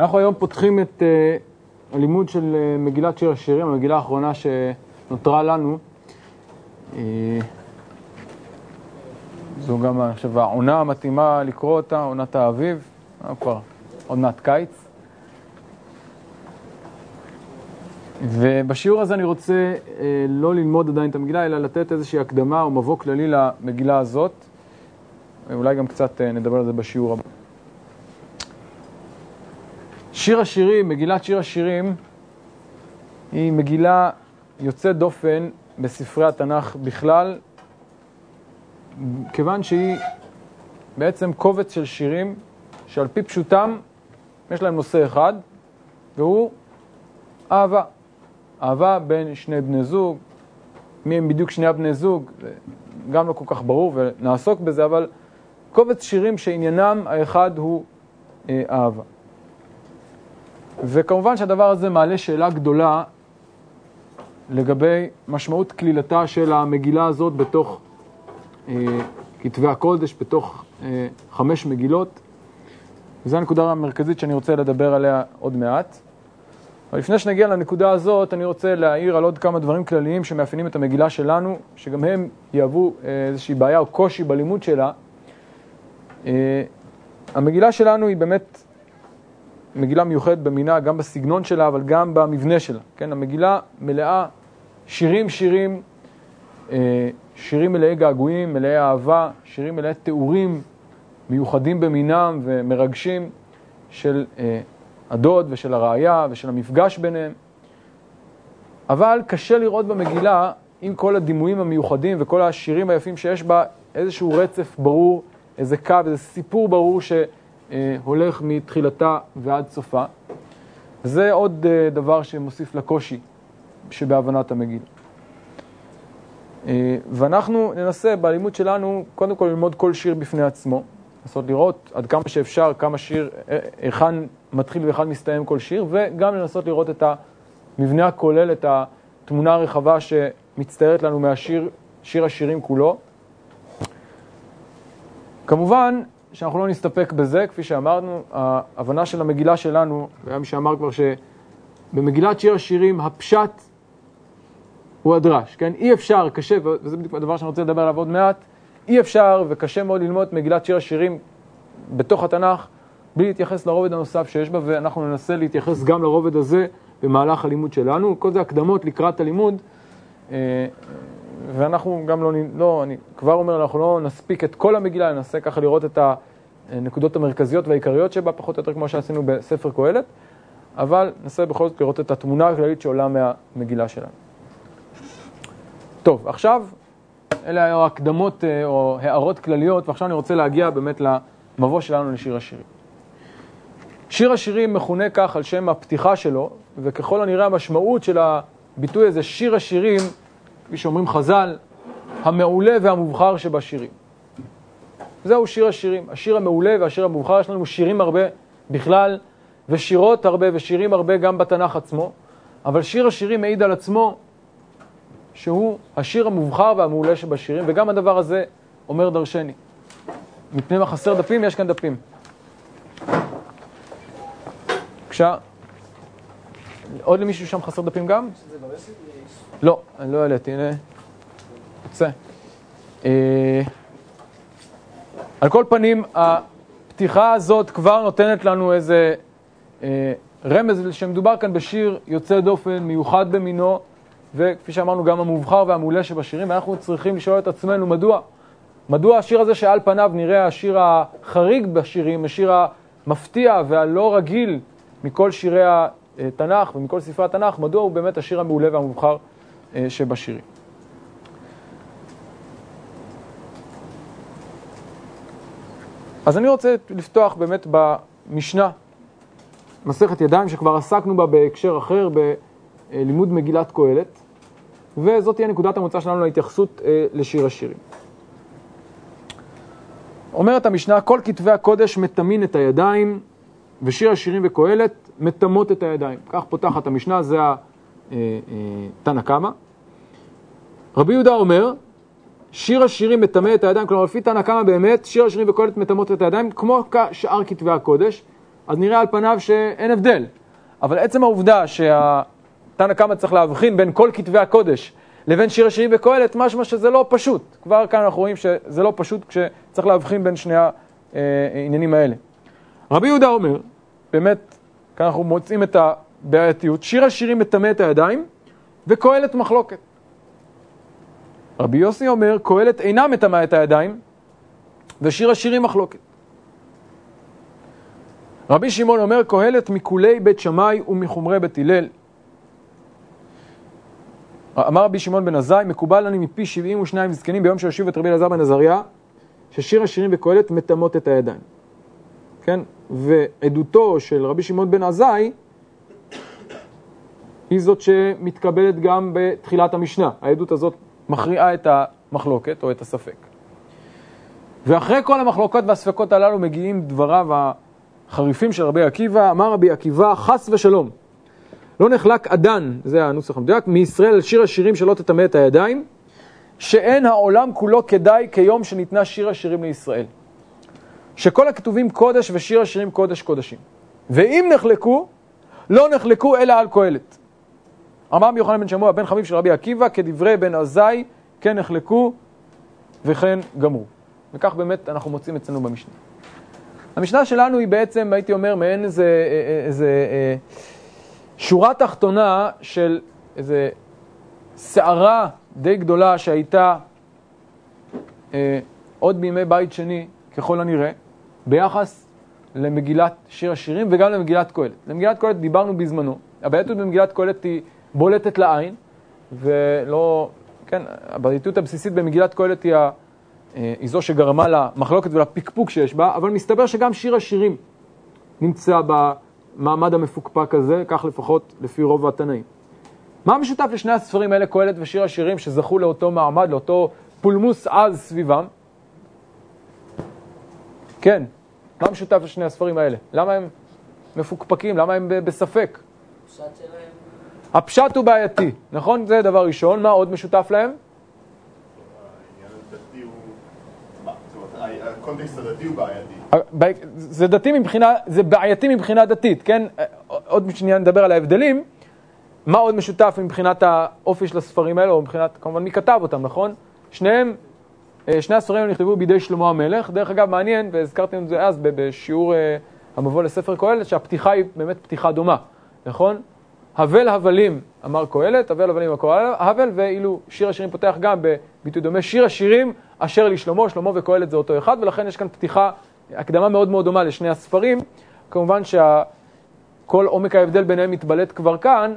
אנחנו היום פותחים את uh, הלימוד של uh, מגילת שיר השירים, המגילה האחרונה שנותרה לנו. Uh, זו גם, אני חושב, העונה המתאימה לקרוא אותה, עונת האביב, כבר עוד מעט קיץ. ובשיעור הזה אני רוצה אה, לא ללמוד עדיין את המגילה, אלא לתת איזושהי הקדמה או מבוא כללי למגילה הזאת. אולי גם קצת אה, נדבר על זה בשיעור הבא. שיר השירים, מגילת שיר השירים, היא מגילה יוצאת דופן בספרי התנ"ך בכלל, כיוון שהיא בעצם קובץ של שירים שעל פי פשוטם יש להם נושא אחד, והוא אהבה. אהבה בין שני בני זוג, מי הם בדיוק שני הבני זוג, גם לא כל כך ברור ונעסוק בזה, אבל קובץ שירים שעניינם האחד הוא אה, אהבה. וכמובן שהדבר הזה מעלה שאלה גדולה לגבי משמעות כלילתה של המגילה הזאת בתוך אה, כתבי הקודש, בתוך אה, חמש מגילות. וזו הנקודה המרכזית שאני רוצה לדבר עליה עוד מעט. אבל לפני שנגיע לנקודה הזאת, אני רוצה להעיר על עוד כמה דברים כלליים שמאפיינים את המגילה שלנו, שגם הם יהוו אה, איזושהי בעיה או קושי בלימוד שלה. אה, המגילה שלנו היא באמת מגילה מיוחדת במינה, גם בסגנון שלה, אבל גם במבנה שלה. כן, המגילה מלאה שירים שירים, אה, שירים מלאי געגועים, מלאי אהבה, שירים מלאי תיאורים מיוחדים במינם ומרגשים של הדוד ושל הראיה ושל המפגש ביניהם. אבל קשה לראות במגילה, עם כל הדימויים המיוחדים וכל השירים היפים שיש בה, איזשהו רצף ברור, איזה קו, איזה סיפור ברור שהולך מתחילתה ועד סופה. זה עוד אה, דבר שמוסיף לקושי שבהבנת המגילה. אה, ואנחנו ננסה בלימוד שלנו קודם כל ללמוד כל שיר בפני עצמו, לנסות לראות עד כמה שאפשר כמה שיר, אה, היכן מתחיל והיכן מסתיים כל שיר, וגם לנסות לראות את המבנה הכולל, את התמונה הרחבה שמצטיירת לנו מהשיר, שיר השירים כולו. כמובן שאנחנו לא נסתפק בזה, כפי שאמרנו, ההבנה של המגילה שלנו, והיה מי שאמר כבר שבמגילת שיר השירים הפשט הוא הדרש, כן? אי אפשר, קשה, וזה בדיוק הדבר שאני רוצה לדבר עליו עוד מעט, אי אפשר וקשה מאוד ללמוד מגילת שיר השירים בתוך התנ"ך בלי להתייחס לרובד הנוסף שיש בה, ואנחנו ננסה להתייחס גם לרובד הזה במהלך הלימוד שלנו. כל זה הקדמות לקראת הלימוד, אה, ואנחנו גם לא, לא, אני כבר אומר, אנחנו לא נספיק את כל המגילה, ננסה ככה לראות את הנקודות המרכזיות והעיקריות שבה, פחות או יותר כמו שעשינו בספר קהלת, אבל ננסה בכל זאת לראות את התמונה הכללית שעולה מהמגילה שלנו. טוב, עכשיו, אלה היו הקדמות אה, או הערות כלליות, ועכשיו אני רוצה להגיע באמת למבוא שלנו לשיר השירים. שיר השירים מכונה כך על שם הפתיחה שלו, וככל הנראה המשמעות של הביטוי הזה, שיר השירים, כפי שאומרים חז"ל, המעולה והמובחר שבשירים. זהו שיר השירים. השיר המעולה והשיר המובחר, יש לנו שירים הרבה בכלל, ושירות הרבה ושירים הרבה גם בתנ"ך עצמו, אבל שיר השירים מעיד על עצמו שהוא השיר המובחר והמעולה שבשירים, וגם הדבר הזה אומר דרשני. מפני מה חסר דפים, יש כאן דפים. בבקשה. עוד למישהו שם חסר דפים גם? לא, אני לא העליתי, הנה. יוצא. אה, על כל פנים, הפתיחה הזאת כבר נותנת לנו איזה אה, רמז שמדובר כאן בשיר יוצא דופן, מיוחד במינו, וכפי שאמרנו, גם המובחר והמעולה שבשירים, ואנחנו צריכים לשאול את עצמנו מדוע. מדוע השיר הזה שעל פניו נראה השיר החריג בשירים, השיר המפתיע והלא רגיל מכל שירי התנ"ך ומכל ספרי התנ"ך, מדוע הוא באמת השיר המעולה והמובחר שבשירים. אז אני רוצה לפתוח באמת במשנה, מסכת ידיים, שכבר עסקנו בה בהקשר אחר, בלימוד מגילת קהלת, וזאת תהיה נקודת המוצא שלנו להתייחסות אה, לשיר השירים. אומרת המשנה, כל כתבי הקודש מטמין את הידיים, ושיר השירים וקהלת מטמות את הידיים. כך פותחת המשנה, זה התנא אה, קמא. רבי יהודה אומר, שיר השירים מטמא את הידיים, כלומר לפי תנא קמא באמת, שיר השירים וקהלת מטמות את הידיים, כמו שאר כתבי הקודש. אז נראה על פניו שאין הבדל. אבל עצם העובדה שהתנא קמא צריך להבחין בין כל כתבי הקודש לבין שיר השירים וקהלת, משמע שזה לא פשוט. כבר כאן אנחנו רואים שזה לא פשוט כשצריך להבחין בין שני העניינים האלה. רבי יהודה אומר, באמת, כאן אנחנו מוצאים את הבעייתיות, שיר השירים מטמא את הידיים וקהלת מחלוקת. רבי יוסי אומר, קהלת אינה מטמא את הידיים ושיר השירים מחלוקת. רבי שמעון אומר, קהלת מכולי בית שמאי ומחומרי בית הלל. אמר רבי שמעון בן עזאי, מקובל אני מפי שבעים ושניים זקנים ביום שהושיבו את רבי אלעזר בן עזריה, ששיר השירים וקהלת מטמאות את הידיים. כן? ועדותו של רבי שמעון בן עזאי היא זאת שמתקבלת גם בתחילת המשנה. העדות הזאת מכריעה את המחלוקת או את הספק. ואחרי כל המחלוקות והספקות הללו מגיעים דבריו החריפים של רבי עקיבא. אמר רבי עקיבא, חס ושלום, לא נחלק אדן, זה הנוסח המדויק, מישראל על שיר השירים שלא תטמא את הידיים, שאין העולם כולו כדאי כיום שניתנה שיר השירים לישראל. שכל הכתובים קודש ושיר השירים קודש קודשים. ואם נחלקו, לא נחלקו אלא על קהלת. אמר רבי יוחנן בן שמוע, בן חביב של רבי עקיבא, כדברי בן עזאי, כן נחלקו וכן גמרו. וכך באמת אנחנו מוצאים אצלנו במשנה. המשנה שלנו היא בעצם, הייתי אומר, מעין איזה, איזה איזה שורה תחתונה של איזה סערה די גדולה שהייתה אה, עוד בימי בית שני, ככל הנראה, ביחס למגילת שיר השירים וגם למגילת קהלת. למגילת קהלת דיברנו בזמנו, הבעייתות במגילת קהלת היא בולטת לעין, ולא, כן, הבעייתות הבסיסית במגילת קהלת היא, היא זו שגרמה למחלוקת ולפקפוק שיש בה, אבל מסתבר שגם שיר השירים נמצא במעמד המפוקפק הזה, כך לפחות לפי רוב התנאים. מה משותף לשני הספרים האלה, קהלת ושיר השירים, שזכו לאותו מעמד, לאותו פולמוס עז סביבם? כן, מה משותף לשני הספרים האלה? למה הם מפוקפקים? למה הם בספק? הפשט הוא בעייתי, נכון? זה דבר ראשון. מה עוד משותף להם? הקונטקסט הדתי הוא בעייתי. זה דתי מבחינה, זה בעייתי מבחינה דתית, כן? עוד שנייה נדבר על ההבדלים. מה עוד משותף מבחינת האופי של הספרים האלה, או מבחינת, כמובן, מי כתב אותם, נכון? שניהם, אה, שני הספרים נכתבו בידי שלמה המלך. דרך אגב, מעניין, והזכרתי את זה אז בשיעור אה, המבוא לספר קהלת, שהפתיחה היא באמת פתיחה דומה, נכון? הבל הבלים, אמר קהלת, הבל הבלים אמר הבל, ואילו שיר השירים פותח גם בביטוי דומה, שיר השירים אשר לשלמה, שלמה וקהלת זה אותו אחד, ולכן יש כאן פתיחה, הקדמה מאוד מאוד דומה לשני הספרים. כמובן שכל עומק ההבדל ביניהם מתבלט כבר כאן.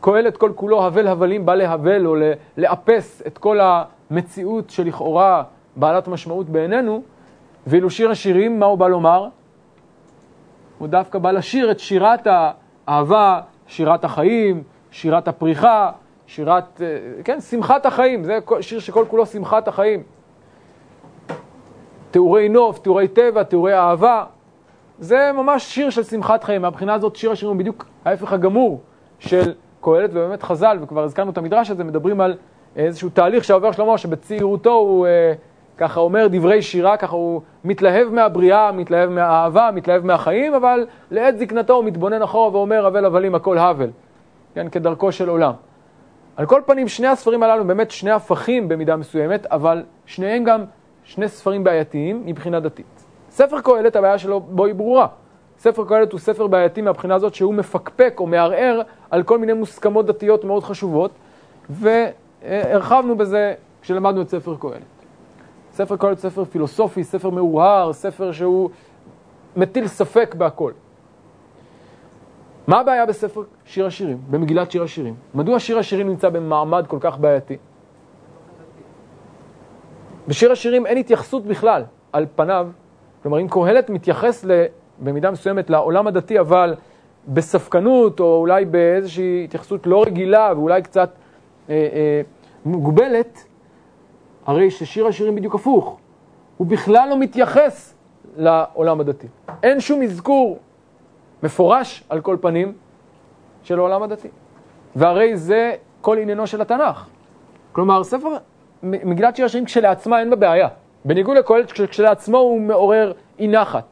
קהלת כל כולו הבל הבלים בא להבל או לאפס את כל המציאות שלכאורה בעלת משמעות בעינינו, ואילו שיר השירים, מה הוא בא לומר? הוא דווקא בא לשיר את שירת ה... אהבה, שירת החיים, שירת הפריחה, שירת, אה, כן, שמחת החיים, זה שיר שכל כולו שמחת החיים. תיאורי נוף, תיאורי טבע, תיאורי אהבה, זה ממש שיר של שמחת חיים. מהבחינה הזאת שיר השירים הוא בדיוק ההפך הגמור של קהלת, ובאמת חז"ל, וכבר הזכרנו את המדרש הזה, מדברים על איזשהו תהליך שעובר שלמה, שבצעירותו הוא אה, ככה אומר דברי שירה, ככה הוא מתלהב מהבריאה, מתלהב מהאהבה, מתלהב מהחיים, אבל לעת זקנתו הוא מתבונן אחורה ואומר, אבל הבלים הכל הבל, כן, כדרכו של עולם. על כל פנים, שני הספרים הללו באמת שני הפכים במידה מסוימת, אבל שניהם גם שני ספרים בעייתיים מבחינה דתית. ספר קהלת, הבעיה שלו בו היא ברורה. ספר קהלת הוא ספר בעייתי מהבחינה הזאת שהוא מפקפק או מערער על כל מיני מוסכמות דתיות מאוד חשובות, והרחבנו בזה כשלמדנו את ספר קהלת. ספר קהלת ספר פילוסופי, ספר מאוהר, ספר שהוא מטיל ספק בהכל. מה הבעיה בספר שיר השירים, במגילת שיר השירים? מדוע שיר השירים נמצא במעמד כל כך בעייתי? בשיר השירים אין התייחסות בכלל על פניו, כלומר אם קהלת מתייחס במידה מסוימת לעולם הדתי, אבל בספקנות או אולי באיזושהי התייחסות לא רגילה ואולי קצת אה, אה, מוגבלת, הרי ששיר השירים בדיוק הפוך, הוא בכלל לא מתייחס לעולם הדתי. אין שום אזכור מפורש על כל פנים של העולם הדתי. והרי זה כל עניינו של התנ"ך. כלומר, ספר מגילת שיר השירים כשלעצמה אין בה בעיה. בניגוד לקהלת כשלעצמו הוא מעורר אי נחת.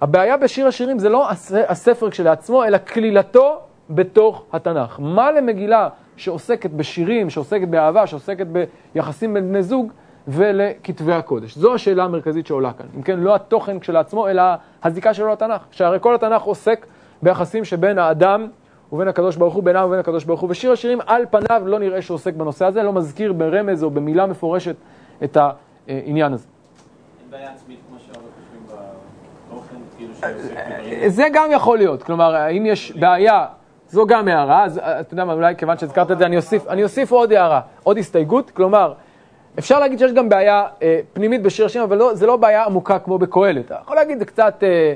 הבעיה בשיר השירים זה לא הספר כשלעצמו, אלא כלילתו בתוך התנ"ך. מה למגילה שעוסקת בשירים, שעוסקת באהבה, שעוסקת ביחסים בין בני זוג, ולכתבי הקודש? זו השאלה המרכזית שעולה כאן. אם כן, לא התוכן כשלעצמו, אלא הזיקה שלו לתנ"ך. שהרי כל התנ"ך עוסק ביחסים שבין האדם ובין הקדוש ברוך הוא, בינם ובין הקדוש ברוך הוא. ושיר השירים על פניו לא נראה שעוסק בנושא הזה, לא מזכיר ברמז או במילה מפורשת את העניין הזה. אין בעיה עצמית כמו שהרבה חושבים באופן, כאילו שעוסק בדברים. זה גם יכול להיות, כלומר, האם יש בעיה, זו גם הערה, אז אתה יודע מה, אולי כיוון שהזכרת את זה, אני אוסיף, אני אוסיף עוד הערה, עוד הסתייגות, כלומר, אפשר להגיד שיש גם בעיה אה, פנימית בשיר השירים, אבל לא, זה לא בעיה עמוקה כמו בקהלת. אתה יכול להגיד, זה קצת אה,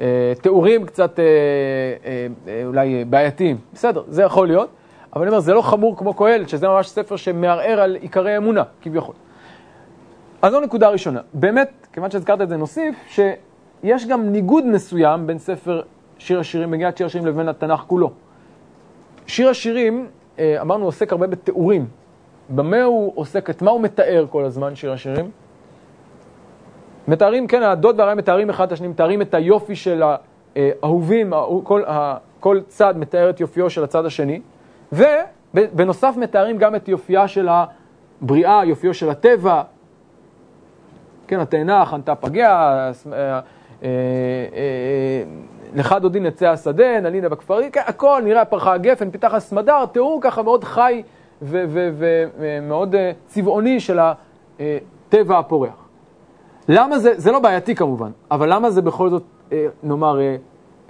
אה, תיאורים קצת אה, אה, אה, אולי בעייתיים, בסדר, זה יכול להיות, אבל אני אומר, זה לא חמור כמו קהלת, שזה ממש ספר שמערער על עיקרי אמונה, כביכול. אז זו נקודה ראשונה. באמת, כיוון שהזכרת את זה, נוסיף שיש גם ניגוד מסוים בין ספר שיר השירים, מגיעת שיר השירים לבין התנ"ך כולו. שיר השירים, אה, אמרנו, עוסק הרבה בתיאורים. במה הוא עוסק, את מה הוא מתאר כל הזמן, שיר השירים? מתארים, כן, הדוד והרעי מתארים אחד את השני, מתארים את היופי של האהובים, כל, כל צד מתאר את יופיו של הצד השני, ובנוסף מתארים גם את יופייה של הבריאה, יופיו של הטבע, כן, התאנה חנתה פגע, אה, אה, אה, לך דודי נצא השדה, נלינה בכפרים, כן, הכל נראה פרחה הגפן, פיתח הסמדר, תיאור ככה מאוד חי ומאוד צבעוני של הטבע הפורח. למה זה, זה לא בעייתי כמובן, אבל למה זה בכל זאת, נאמר,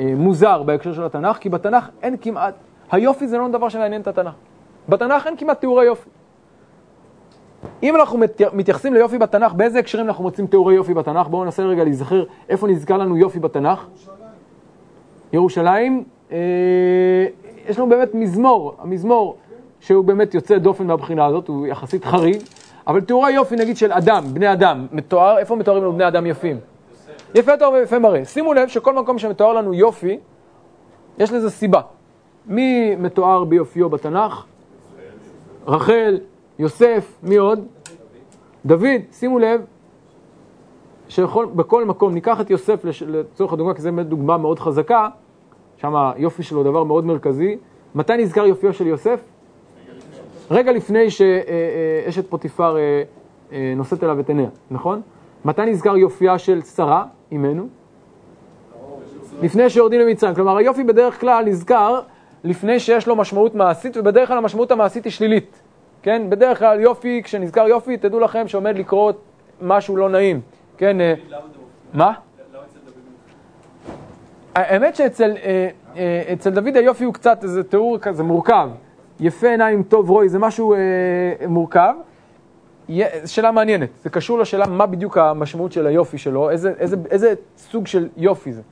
מוזר בהקשר של התנ"ך? כי בתנ"ך אין כמעט, היופי זה לא דבר שמעניין את התנ"ך. בתנ"ך אין כמעט תיאורי יופי. אם אנחנו מתייחסים ליופי בתנ"ך, באיזה הקשרים אנחנו מוצאים תיאורי יופי בתנ"ך? בואו ננסה רגע להיזכר איפה נזכר לנו יופי בתנ"ך. ירושלים. אה, יש לנו באמת מזמור, המזמור שהוא באמת יוצא דופן מהבחינה הזאת, הוא יחסית חריג, אבל תיאורי יופי נגיד של אדם, בני אדם, מתואר, איפה מתוארים לנו בני אדם יפים? יפה טוב ויפה מראה. שימו לב שכל מקום שמתואר לנו יופי, יש לזה סיבה. מי מתואר ביופיו בתנ"ך? רחל, יוסף, מי עוד? דוד. שימו לב שבכל מקום, ניקח את יוסף לצורך הדוגמה, כי זו דוגמה מאוד חזקה, שם היופי שלו דבר מאוד מרכזי. מתי נזכר יופיו של יוסף? רגע לפני שאשת פוטיפר אה, אה, נושאת אליו את עיניה, נכון? מתי נזכר יופייה של שרה, אימנו? לפני שיורדים למצרים. כלומר, היופי בדרך כלל נזכר לפני שיש לו משמעות מעשית, ובדרך כלל המשמעות המעשית היא שלילית. כן? בדרך כלל יופי, כשנזכר יופי, תדעו לכם שעומד לקרות משהו לא נעים. כן? אה, מה? האמת שאצל אה, אה, דוד היופי הוא קצת איזה תיאור כזה מורכב. יפה עיניים, טוב רוי, זה משהו מורכב. שאלה מעניינת, זה קשור לשאלה מה בדיוק המשמעות של היופי שלו, איזה, איזה, איזה סוג של יופי זה.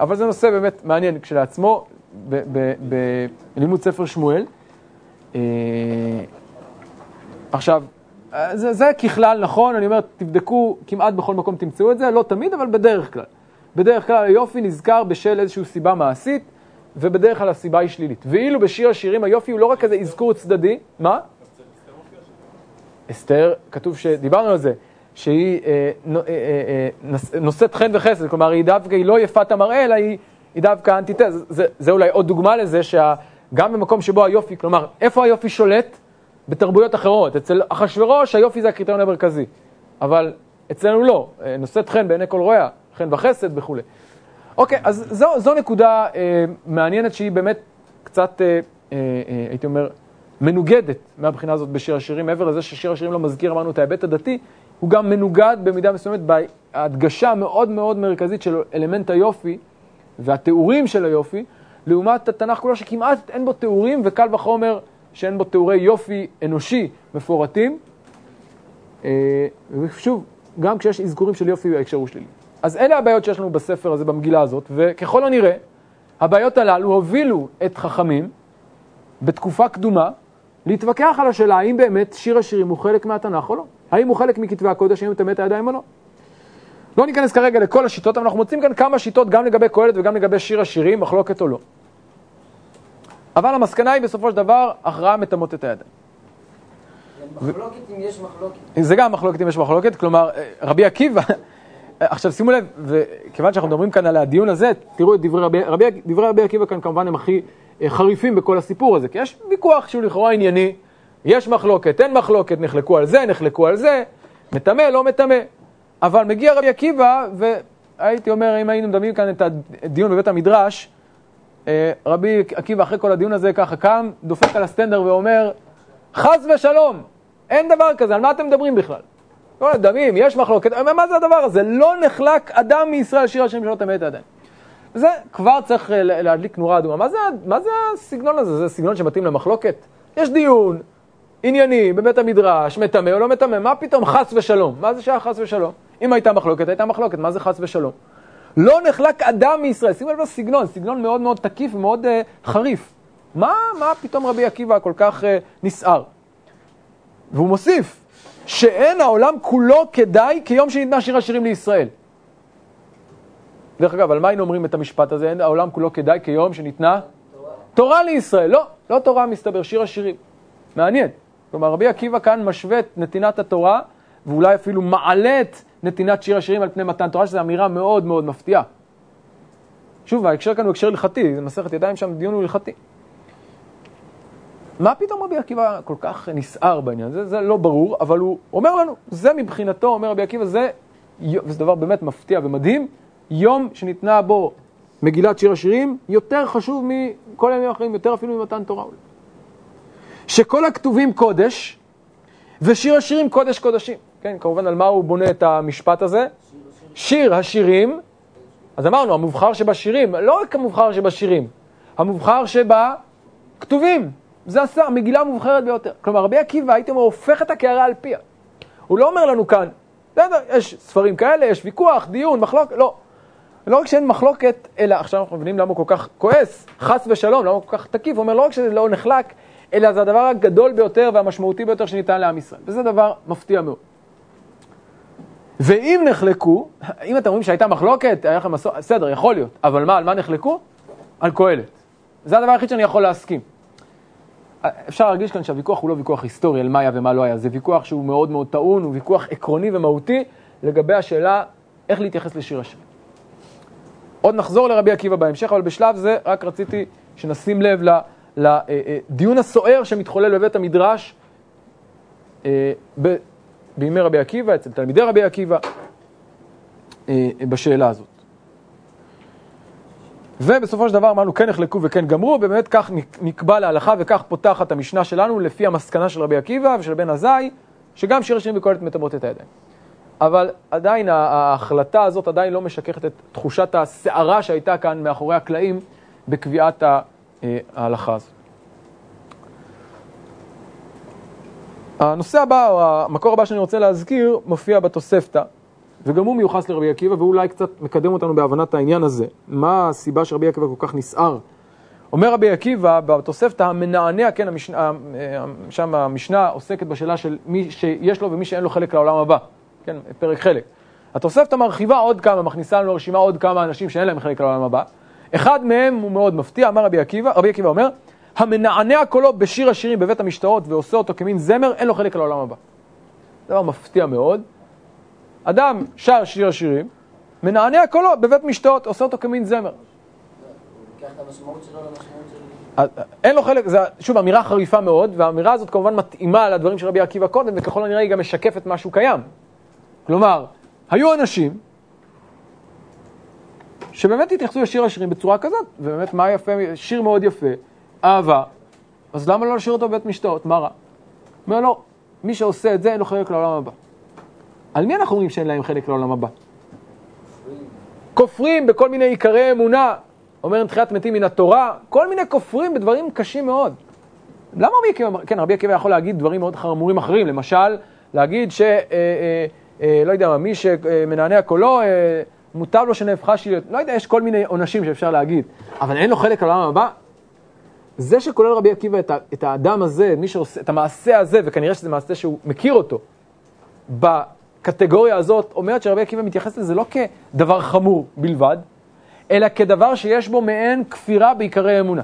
אבל זה נושא באמת מעניין כשלעצמו, בלימוד ספר שמואל. עכשיו, זה, זה ככלל נכון, אני אומר, תבדקו, כמעט בכל מקום תמצאו את זה, לא תמיד, אבל בדרך כלל. בדרך כלל היופי נזכר בשל איזושהי סיבה מעשית, ובדרך כלל הסיבה היא שלילית. ואילו בשיר השירים היופי הוא לא רק איזה אזכור צדדי, מה? אסתר, כתוב שדיברנו על זה, שהיא אה, אה, אה, אה, נושאת חן וחסד, כלומר היא דווקא, היא לא יפת המראה, אלא היא, היא דווקא אנטיתזה. זה, זה אולי עוד דוגמה לזה שה... גם במקום שבו היופי, כלומר, איפה היופי שולט? בתרבויות אחרות. אצל אחשורוש היופי זה הקריטריון המרכזי, אבל אצלנו לא, אה, נושאת חן בעיני כל רואיה, חן וחסד וכולי. אוקיי, אז זו, זו נקודה אה, מעניינת שהיא באמת קצת, אה, אה, אה, הייתי אומר, מנוגדת מהבחינה הזאת בשיר השירים, מעבר לזה ששיר השירים לא מזכיר, אמרנו, את ההיבט הדתי, הוא גם מנוגד במידה מסוימת בהדגשה מאוד מאוד מרכזית של אלמנט היופי והתיאורים של היופי, לעומת התנ"ך כולו שכמעט אין בו תיאורים, וקל וחומר שאין בו תיאורי יופי אנושי מפורטים. אה, ושוב, גם כשיש אזכורים של יופי ההקשר הוא שלילי. אז אלה הבעיות שיש לנו בספר הזה, במגילה הזאת, וככל הנראה, הבעיות הללו הובילו את חכמים בתקופה קדומה להתווכח על השאלה האם באמת שיר השירים הוא חלק מהתנ"ך או לא. האם הוא חלק מכתבי הקודש, האם הוא טמא את הידיים או לא. לא ניכנס כרגע לכל השיטות, אבל אנחנו מוצאים כאן כמה שיטות גם לגבי קהלת וגם לגבי שיר השירים, מחלוקת או לא. אבל המסקנה היא בסופו של דבר, הכרעה מטמאות את הידיים. מחלוקת אם יש מחלוקת. זה גם מחלוקת אם יש מחלוקת, כלומר, רבי עקיבא, עכשיו שימו לב, וכיוון שאנחנו מדברים כאן על הדיון הזה, תראו את דברי רבי, רבי, דברי רבי עקיבא כאן כמובן הם הכי אה, חריפים בכל הסיפור הזה, כי יש ויכוח שהוא לכאורה ענייני, יש מחלוקת, אין מחלוקת, נחלקו על זה, נחלקו על זה, מטמא, לא מטמא. אבל מגיע רבי עקיבא, והייתי אומר, אם היינו מדמים כאן את הדיון בבית המדרש, אה, רבי עקיבא אחרי כל הדיון הזה ככה קם, דופק על הסטנדר ואומר, חס ושלום, אין דבר כזה, על מה אתם מדברים בכלל? לא דמים, יש מחלוקת, מה זה הדבר הזה? לא נחלק אדם מישראל שיר השם שלא את הידיים. זה כבר צריך אה, להדליק נורה אדומה. מה זה, מה זה הסגנון הזה? זה סגנון שמתאים למחלוקת? יש דיון ענייני בבית המדרש, מטמא או לא מטמא, מה פתאום חס ושלום? מה זה שהיה חס ושלום? אם הייתה מחלוקת, הייתה מחלוקת, מה זה חס ושלום? לא נחלק אדם מישראל, שימו לב לסגנון, סגנון מאוד מאוד תקיף ומאוד uh, חריף. מה, מה פתאום רבי עקיבא כל כך uh, נסער? והוא מוסיף, שאין העולם כולו כדאי כיום שניתנה שיר השירים לישראל. דרך אגב, על מה היינו אומרים את המשפט הזה? אין העולם כולו כדאי כיום שניתנה תורה, תורה לישראל. לא, לא תורה מסתבר, שיר השירים. מעניין. כלומר, רבי עקיבא כאן משווה את נתינת התורה, ואולי אפילו מעלה את נתינת שיר השירים על פני מתן תורה, שזו אמירה מאוד מאוד מפתיעה. שוב, ההקשר כאן הוא הקשר הלכתי, זה מסכת ידיים שם, דיון הוא הלכתי. מה פתאום רבי עקיבא כל כך נסער בעניין הזה? זה לא ברור, אבל הוא אומר לנו, זה מבחינתו, אומר רבי עקיבא, זה, וזה דבר באמת מפתיע ומדהים, יום שניתנה בו מגילת שיר השירים, יותר חשוב מכל הימים האחרים, יותר אפילו ממתן תורה. שכל הכתובים קודש, ושיר השירים קודש קודשים. כן, כמובן על מה הוא בונה את המשפט הזה? שיר השירים. אז אמרנו, המובחר שבשירים, לא רק המובחר שבשירים, המובחר שבכתובים. זה המגילה המובחרת ביותר. כלומר, רבי עקיבא, הייתי אומר, הופך את הקערה על פיה. הוא לא אומר לנו כאן, בסדר, יש ספרים כאלה, יש ויכוח, דיון, מחלוקת, לא. לא רק שאין מחלוקת, אלא עכשיו אנחנו מבינים למה הוא כל כך כועס, חס ושלום, למה הוא כל כך תקיף, הוא אומר לא רק שזה לא נחלק, אלא זה הדבר הגדול ביותר והמשמעותי ביותר שניתן לעם ישראל. וזה דבר מפתיע מאוד. ואם נחלקו, אם אתם אומרים שהייתה מחלוקת, היה לכם מסורת, בסדר, יכול להיות, אבל מה, על מה נחלקו? על קהלת. זה הדבר היחיד שאני יכול להסכים. אפשר להרגיש כאן שהוויכוח הוא לא ויכוח היסטורי על מה היה ומה לא היה, זה ויכוח שהוא מאוד מאוד טעון, הוא ויכוח עקרוני ומהותי לגבי השאלה איך להתייחס לשיר השם. עוד נחזור לרבי עקיבא בהמשך, אבל בשלב זה רק רציתי שנשים לב לדיון אה, אה, הסוער שמתחולל בבית המדרש אה, בימי רבי עקיבא, אצל תלמידי רבי עקיבא, בשאלה הזאת. ובסופו של דבר אמרנו כן נחלקו וכן גמרו, ובאמת כך נקבע להלכה וכך פותחת המשנה שלנו לפי המסקנה של רבי עקיבא ושל בן עזאי, שגם שיר השירים וקהלת מטמאות את הידיים. אבל עדיין ההחלטה הזאת עדיין לא משקפת את תחושת הסערה שהייתה כאן מאחורי הקלעים בקביעת אה, ההלכה הזאת. הנושא הבא, או המקור הבא שאני רוצה להזכיר, מופיע בתוספתא, וגם הוא מיוחס לרבי עקיבא, ואולי קצת מקדם אותנו בהבנת העניין הזה. מה הסיבה שרבי עקיבא כל כך נסער? אומר רבי עקיבא, בתוספתא המנענע, כן, המשנה, אה, שם המשנה עוסקת בשאלה של מי שיש לו ומי שאין לו חלק לעולם הבא. כן, פרק חלק. התוספתא מרחיבה עוד כמה, מכניסה לנו לרשימה עוד כמה אנשים שאין להם חלק לעולם הבא. אחד מהם הוא מאוד מפתיע, אמר רבי עקיבא, רבי עקיבא אומר, המנענע קולו בשיר השירים בבית המשתאות ועושה אותו כמין זמר, אין לו חלק לעולם הבא. דבר מפתיע מאוד. אדם שר שיר השירים, מנענע קולו בבית משתאות, עושה אותו כמין זמר. אין לו חלק, זו שוב אמירה חריפה מאוד, והאמירה הזאת כמובן מתאימה לדברים של רבי עקיבא קודם, וככל הנראה היא גם משקפת משהו קיים. כלומר, היו אנשים שבאמת התייחסו לשיר השירים בצורה כזאת, ובאמת מה יפה, שיר מאוד יפה, אהבה, אז למה לא לשיר אותו בבית משתאות? מה רע? אומר לא, מי שעושה את זה אין לו חלק לעולם הבא. על מי אנחנו אומרים שאין להם חלק לעולם הבא? כופרים בכל מיני עיקרי אמונה, אומר תחיית מתים מן התורה, כל מיני כופרים בדברים קשים מאוד. למה רבי עקיבא, כן, רבי עקיבא יכול להגיד דברים מאוד חמורים אחרים, למשל, להגיד ש... אה, אה, אה, לא יודע מה, מי שמנענע קולו, אה, מוטב לו שנהפכה שלי, לא יודע, יש כל מיני עונשים שאפשר להגיד, אבל אין לו חלק על העולם הבא. זה שכולל רבי עקיבא את, את האדם הזה, מי שעושה, את המעשה הזה, וכנראה שזה מעשה שהוא מכיר אותו, בקטגוריה הזאת, אומרת שרבי עקיבא מתייחס לזה לא כדבר חמור בלבד, אלא כדבר שיש בו מעין כפירה בעיקרי אמונה.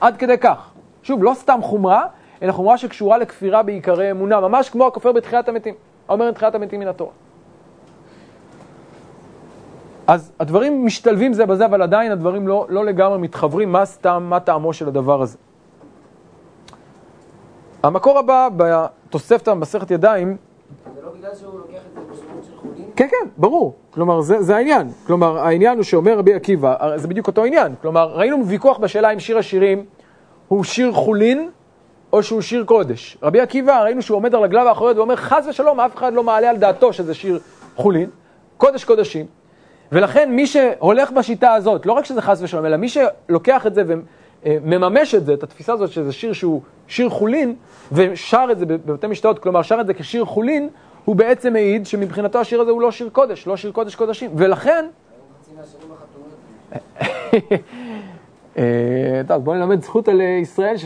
עד כדי כך. שוב, לא סתם חומרה, אלא חומרה שקשורה לכפירה בעיקרי אמונה, ממש כמו הכופר בתחיית המתים. האומר את תחיית המתים מן התורה. אז הדברים משתלבים זה בזה, אבל עדיין הדברים לא, לא לגמרי מתחברים, מה סתם, מה טעמו של הדבר הזה. המקור הבא בתוספתא במסכת ידיים, זה לא בגלל שהוא לוקח את זה במשמעות של חולין? כן, כן, ברור. כלומר, זה, זה העניין. כלומר, העניין הוא שאומר רבי עקיבא, זה בדיוק אותו עניין. כלומר, ראינו ויכוח בשאלה אם שיר השירים הוא שיר חולין או שהוא שיר קודש. רבי עקיבא, ראינו שהוא עומד על רגליו האחוריות ואומר, חס ושלום, אף אחד לא מעלה על דעתו שזה שיר חולין, קודש קודשים. ולכן מי שהולך בשיטה הזאת, לא רק שזה חס ושלום, אלא מי שלוקח את זה ומממש את זה, את התפיסה הזאת שזה שיר שהוא שיר חולין, ושר את זה בבתי משתאות, כלומר שר את זה כשיר חולין, הוא בעצם מעיד שמבחינתו השיר הזה הוא לא שיר קודש, לא שיר קודש קודשים. ולכן... אה, טוב, בואו נלמד זכות על ישראל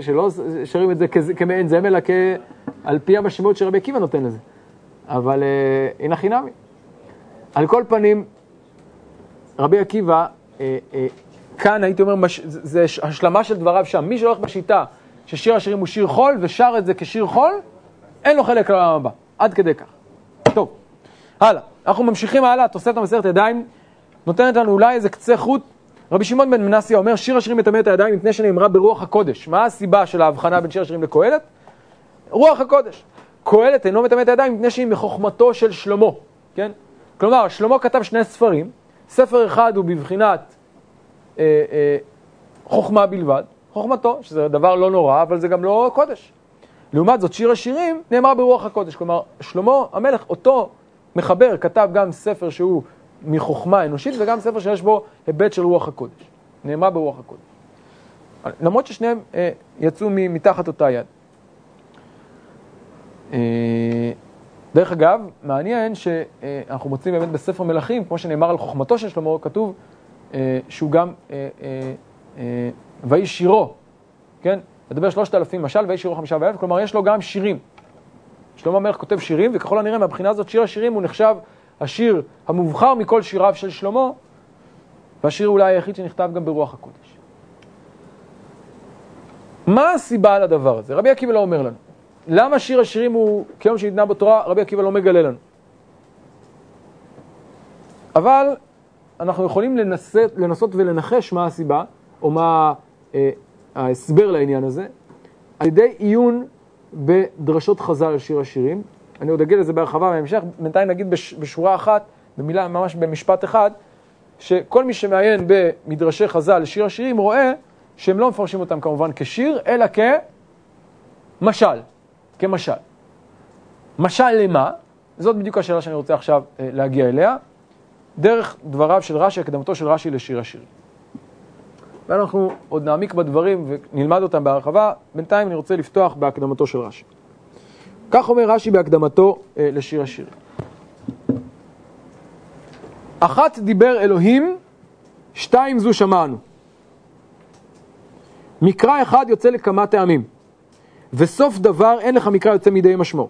שלא שרים את זה כמעין זמר, אלא על פי המשמעות שרבי עקיבא נותן לזה. אבל אה, הנה חינמי. על כל פנים, רבי עקיבא, אה, אה, כאן הייתי אומר, מש, זה השלמה של דבריו שם. מי שהולך בשיטה ששיר השירים הוא שיר חול ושר את זה כשיר חול, אין לו חלק לעולם הבא. עד כדי כך. טוב, הלאה. אנחנו ממשיכים הלאה, תוספת המסכת ידיים נותנת לנו אולי איזה קצה חוט. רבי שמעון בן מנסיה אומר, שיר השירים מטמא את הידיים מפני שנאמרה ברוח הקודש. מה הסיבה של ההבחנה בין שיר השירים לקהלת? רוח הקודש. קהלת אינו מטמא את הידיים מפני שהיא מחוכמתו של שלמה, כן? כלומר, שלמה כתב שני ספרים, ספר אחד הוא בבחינת אה, אה, חוכמה בלבד, חוכמתו, שזה דבר לא נורא, אבל זה גם לא קודש. לעומת זאת, שיר השירים נאמר ברוח הקודש. כלומר, שלמה המלך, אותו מחבר, כתב גם ספר שהוא מחוכמה אנושית, וגם ספר שיש בו היבט של רוח הקודש. נאמר ברוח הקודש. למרות ששניהם אה, יצאו מתחת אותה יד. אה, דרך אגב, מעניין שאנחנו מוצאים באמת בספר מלכים, כמו שנאמר על חוכמתו של שלמה, כתוב אה, שהוא גם אה, אה, ויהי שירו, כן? מדבר שלושת אלפים משל, ויהי שירו חמישה ואלף, כלומר יש לו גם שירים. שלמה המלך כותב שירים, וככל הנראה מהבחינה הזאת שיר השירים הוא נחשב השיר המובחר מכל שיריו של שלמה, והשיר אולי היחיד שנכתב גם ברוח הקודש. מה הסיבה לדבר הזה? רבי עקיבא לא אומר לנו. למה שיר השירים הוא כיום שניתנה בתורה, רבי עקיבא לא מגלה לנו. אבל אנחנו יכולים לנסות, לנסות ולנחש מה הסיבה, או מה אה, ההסבר לעניין הזה, על ידי עיון בדרשות חז"ל על שיר השירים. אני עוד אגיד לזה בהרחבה בהמשך, בינתיים נגיד בש, בשורה אחת, במילה, ממש במשפט אחד, שכל מי שמעיין במדרשי חז"ל על שיר השירים רואה שהם לא מפרשים אותם כמובן כשיר, אלא כמשל, כמשל. משל למה? זאת בדיוק השאלה שאני רוצה עכשיו אה, להגיע אליה. דרך דבריו של רש"י, הקדמתו של רש"י לשיר השירים. ואנחנו עוד נעמיק בדברים ונלמד אותם בהרחבה. בינתיים אני רוצה לפתוח בהקדמתו של רש"י. כך אומר רש"י בהקדמתו אה, לשיר השירים. אחת דיבר אלוהים, שתיים זו שמענו. מקרא אחד יוצא לכמה טעמים, וסוף דבר אין לך מקרא יוצא מידי משמעו.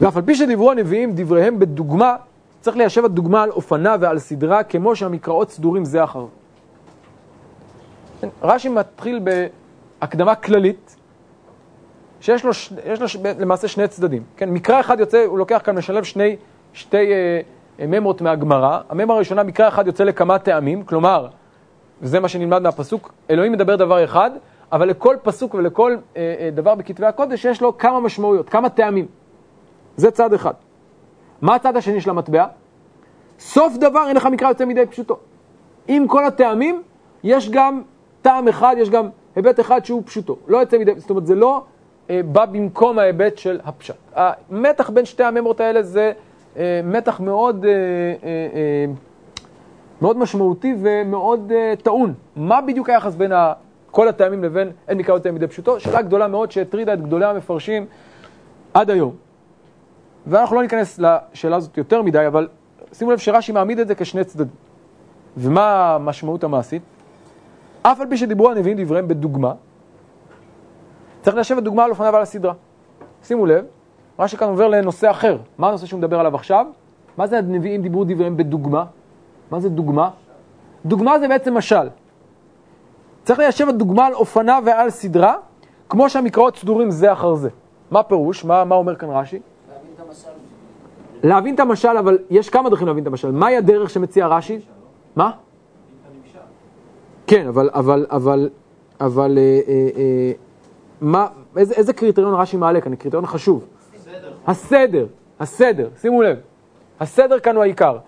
ואף על פי שדיברו הנביאים דבריהם בדוגמה, צריך ליישב הדוגמה על אופנה ועל סדרה, כמו שהמקראות סדורים זה אחר. רש"י מתחיל בהקדמה כללית, שיש לו, ש... לו ש... למעשה שני צדדים. כן, מקרא אחד יוצא, הוא לוקח כאן, משלב שני, שתי אה, אה, ממרות מהגמרא. הממרה הראשונה, מקרא אחד יוצא לכמה טעמים, כלומר, וזה מה שנלמד מהפסוק, אלוהים מדבר דבר אחד, אבל לכל פסוק ולכל אה, אה, דבר בכתבי הקודש יש לו כמה משמעויות, כמה טעמים. זה צד אחד. מה הצד השני של המטבע? סוף דבר אין לך מקרא יוצא מידי פשוטו. עם כל הטעמים, יש גם טעם אחד, יש גם היבט אחד שהוא פשוטו. לא יוצא מידי, זאת אומרת, זה לא אה, בא במקום ההיבט של הפשט. המתח בין שתי הממרות האלה זה אה, מתח מאוד, אה, אה, אה, מאוד משמעותי ומאוד אה, טעון. מה בדיוק היחס בין ה, כל הטעמים לבין אין מקרא יוצא מידי פשוטו? שאלה גדולה מאוד שהטרידה את גדולי המפרשים עד היום. ואנחנו לא ניכנס לשאלה הזאת יותר מדי, אבל שימו לב שרש"י מעמיד את זה כשני צדדים. ומה המשמעות המעשית? אף על פי שדיברו הנביאים דבריהם בדוגמה, צריך ליישב את דוגמה על אופניו ועל הסדרה. שימו לב, רש"י כאן עובר לנושא אחר. מה הנושא שהוא מדבר עליו עכשיו? מה זה הנביאים דיברו דבריהם בדוגמה? מה זה דוגמה? דוגמה זה בעצם משל. צריך ליישב את דוגמה על אופנה ועל סדרה, כמו שהמקראות סדורים זה אחר זה. מה פירוש? מה, מה אומר כאן רש"י? להבין את המשל. להבין את המשל, אבל יש כמה דרכים להבין את המשל. מהי הדרך שמציע רש"י? מה? כן, אבל, אבל, אבל, אבל, אה, אה, אה, מה, איזה, איזה קריטריון רש"י מעלה כאן? קריטריון חשוב. הסדר, הסדר, שימו לב. הסדר כאן הוא העיקר.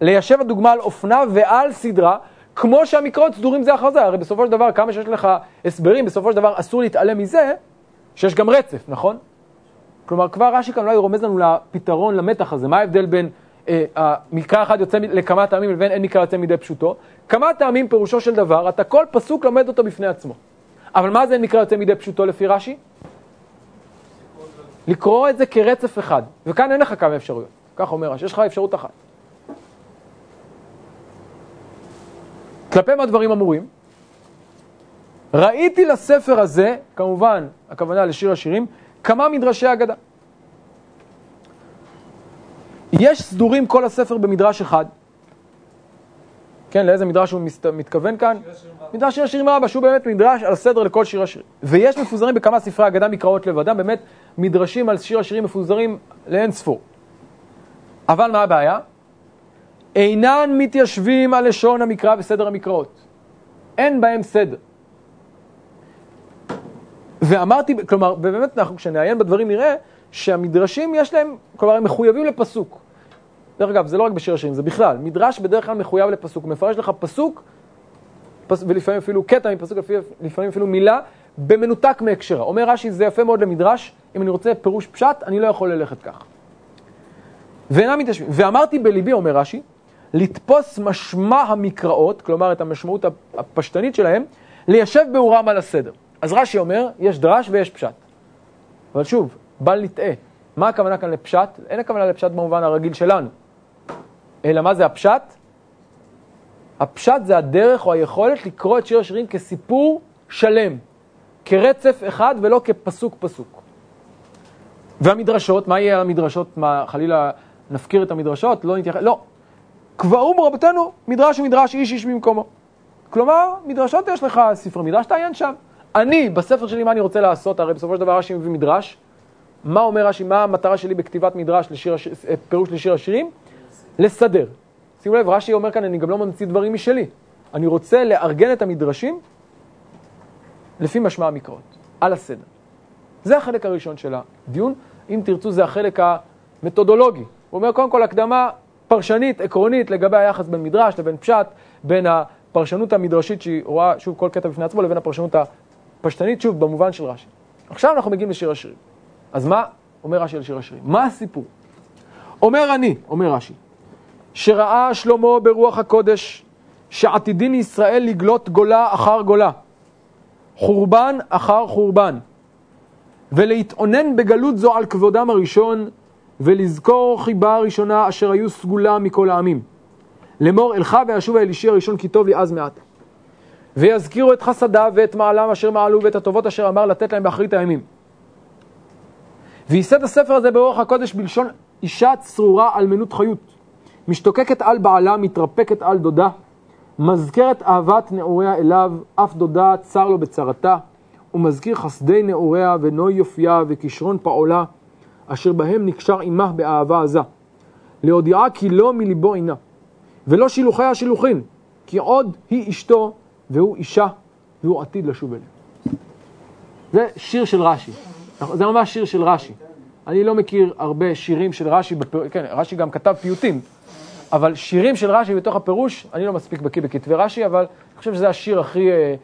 ליישב הדוגמה על אופנה ועל סדרה, כמו שהמקרות סדורים זה אחר זה. הרי בסופו של דבר, כמה שיש לך הסברים, בסופו של דבר אסור להתעלם מזה שיש גם רצף, נכון? כלומר, כבר רש"י כאן אולי רומז לנו לפתרון למתח הזה. מה ההבדל בין אה, המקרא אחד יוצא לכמה טעמים לבין אין מקרא יוצא מידי פשוטו? כמה טעמים פירושו של דבר, אתה כל פסוק לומד אותו בפני עצמו. אבל מה זה אין מקרא יוצא מידי פשוטו לפי רש"י? לקרוא את זה כרצף אחד. וכאן אין לך כמה אפשרויות. כך אומר רש"י, יש לך אפשרות אחת. כלפי מה דברים אמורים? ראיתי לספר הזה, כמובן, הכוונה לשיר השירים, כמה מדרשי אגדה. יש סדורים כל הספר במדרש אחד. כן, לאיזה מדרש הוא מסת... מתכוון כאן? מדרש שיר השירים רבה, שהוא באמת מדרש על סדר לכל שיר השירים. ויש מפוזרים בכמה ספרי אגדה מקראות לבדם, באמת מדרשים על שיר השירים מפוזרים לאין ספור. אבל מה הבעיה? אינן מתיישבים על לשון המקרא וסדר המקראות. אין בהם סדר. ואמרתי, כלומר, ובאמת אנחנו כשנעיין בדברים נראה שהמדרשים יש להם, כלומר הם מחויבים לפסוק. דרך אגב, זה לא רק בשיר השירים, זה בכלל. מדרש בדרך כלל מחויב לפסוק. מפרש לך פסוק, פס, ולפעמים אפילו קטע מפסוק, לפעמים אפילו מילה, במנותק מהקשרה. אומר רש"י, זה יפה מאוד למדרש, אם אני רוצה פירוש פשט, אני לא יכול ללכת כך. ואינם מתיישבים. ואמרתי בליבי, אומר רש"י, לתפוס משמע המקראות, כלומר את המשמעות הפשטנית שלהם, ליישב באורם על הסדר. אז רש"י אומר, יש דרש ויש פשט. אבל שוב, בל נטעה. מה הכוונה כאן לפשט? אין הכוונה לפשט במובן הרגיל שלנו. אלא מה זה הפשט? הפשט זה הדרך או היכולת לקרוא את שיר השירים כסיפור שלם, כרצף אחד ולא כפסוק פסוק. והמדרשות, מה יהיה על המדרשות? מה, חלילה נפקיר את המדרשות? לא נתייחס, לא. קבעו ברבותינו, מדרש ומדרש איש איש במקומו. כלומר, מדרשות יש לך ספרי מדרש, תעיין שם. אני, בספר שלי, מה אני רוצה לעשות? הרי בסופו של דבר רש"י מביא מדרש. מה אומר רש"י, מה המטרה שלי בכתיבת מדרש, לשיר, אה, פירוש לשיר השירים? לסדר. שימו לב, רש"י אומר כאן, אני גם לא ממציא דברים משלי. אני רוצה לארגן את המדרשים לפי משמע המקראות, על הסדר. זה החלק הראשון של הדיון. אם תרצו, זה החלק המתודולוגי. הוא אומר, קודם כל, הקדמה פרשנית, עקרונית, לגבי היחס בין מדרש לבין פשט, בין הפרשנות המדרשית שהיא רואה, שוב, כל קטע בפני עצמו, לבין הפרשנות הפשטנית, שוב, במובן של רש"י. עכשיו אנחנו מגיעים לשיר השירים. אז מה אומר רש"י על שיר השירים? מה הסיפור? אומר אני, אומר רש"י, שראה שלמה ברוח הקודש שעתידין ישראל לגלות גולה אחר גולה, חורבן אחר חורבן, ולהתאונן בגלות זו על כבודם הראשון, ולזכור חיבה הראשונה אשר היו סגולה מכל העמים. לאמור אלך ואשובה אל אישי הראשון כי טוב לי אז מעט. ויזכירו את חסדיו ואת מעלם אשר מעלו ואת הטובות אשר אמר לתת להם באחרית הימים. וייסד הספר הזה ברוח הקודש בלשון אישה צרורה אלמנות חיות, משתוקקת על בעלה, מתרפקת על דודה, מזכרת אהבת נעוריה אליו, אף דודה צר לו בצרתה, ומזכיר חסדי נעוריה ונוי יופייה וכישרון פעולה, אשר בהם נקשר עמה באהבה עזה. להודיעה כי לא מליבו עינה, ולא שילוחי השילוחין, כי עוד היא אשתו והוא אישה, והוא עתיד לשוב אליה. זה שיר של רש"י. זה ממש שיר של רש"י. אני לא מכיר הרבה שירים של רש"י, בפר... כן, רש"י גם כתב פיוטים, אבל שירים של רש"י בתוך הפירוש, אני לא מספיק בקיא בכתבי רש"י, אבל אני חושב שזה השיר הכי אה,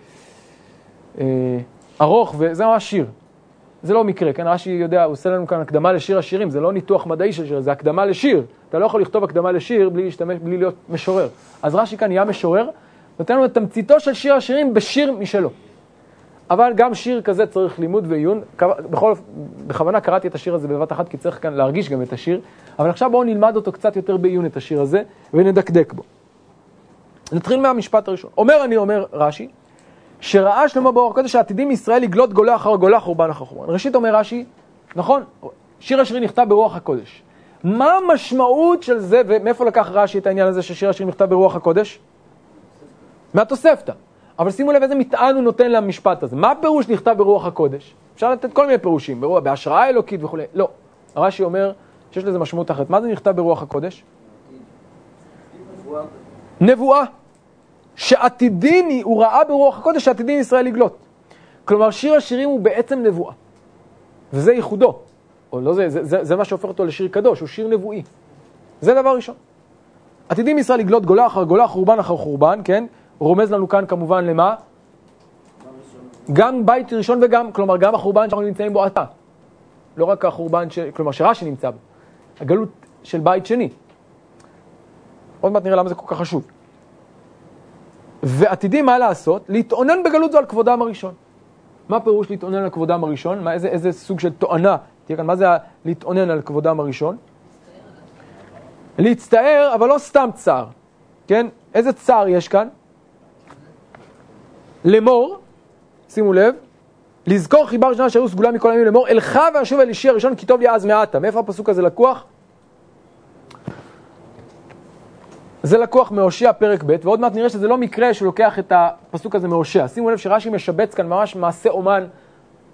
אה, ארוך, וזה ממש שיר. זה לא מקרה, כן, רש"י יודע, הוא עושה לנו כאן הקדמה לשיר השירים, זה לא ניתוח מדעי של שיר, זה הקדמה לשיר. אתה לא יכול לכתוב הקדמה לשיר בלי להשתמש, בלי להיות משורר. אז רש"י כאן נהיה משורר, נותן לנו את תמציתו של שיר השירים בשיר משלו. אבל גם שיר כזה צריך לימוד ועיון. בכל, בכוונה קראתי את השיר הזה בבת אחת, כי צריך כאן להרגיש גם את השיר. אבל עכשיו בואו נלמד אותו קצת יותר בעיון, את השיר הזה, ונדקדק בו. נתחיל מהמשפט הראשון. אומר אני, אומר רש"י, שראה שלמה באור הקודש העתידים ישראל לגלות גולה אחר גולה, חורבן אחר חורבן. ראשית אומר רש"י, נכון, שיר השירים נכתב ברוח הקודש. מה המשמעות של זה, ומאיפה לקח רש"י את העניין הזה ששיר השירים נכתב ברוח הקודש? מהתוספתא. אבל שימו לב איזה מטען הוא נותן למשפט הזה. מה הפירוש נכתב ברוח הקודש? אפשר לתת כל מיני פירושים, ברוח, בהשראה אלוקית וכולי. לא. רש"י אומר, שיש לזה משמעות אחרת. מה זה נכתב ברוח הקודש? נבואה. שעתידים, הוא ראה ברוח הקודש שעתידים ישראל לגלות. כלומר, שיר השירים הוא בעצם נבואה. וזה ייחודו. או לא זה, זה, זה, זה מה שהופך אותו לשיר קדוש, הוא שיר נבואי. זה דבר ראשון. עתידים ישראל לגלות גולה אחר גולה, חורבן אחר חורבן, כן? רומז לנו כאן כמובן למה? גם בית ראשון וגם, כלומר, גם החורבן שאנחנו נמצאים בו עתה. לא רק החורבן, ש... כלומר, שרש"י נמצא בו. הגלות של בית שני. עוד מעט נראה למה זה כל כך חשוב. ועתידים מה לעשות? להתאונן בגלות זו על כבודם הראשון. מה פירוש להתאונן על כבודם הראשון? מה, איזה, איזה סוג של תואנה? תראה כאן, מה זה להתאונן על כבודם הראשון? להצטער, אבל לא סתם צער, כן? איזה צער יש כאן? לאמור, שימו לב, לזכור חיבה ראשונה שהיו סגולה מכל הימים לאמור, אלך ואשוב אל אישי הראשון כי טוב לי אז מעתה. מאיפה הפסוק הזה לקוח? זה לקוח מהושע פרק ב', ועוד מעט נראה שזה לא מקרה שהוא לוקח את הפסוק הזה מהושע. שימו לב שרש"י משבץ כאן ממש מעשה אומן,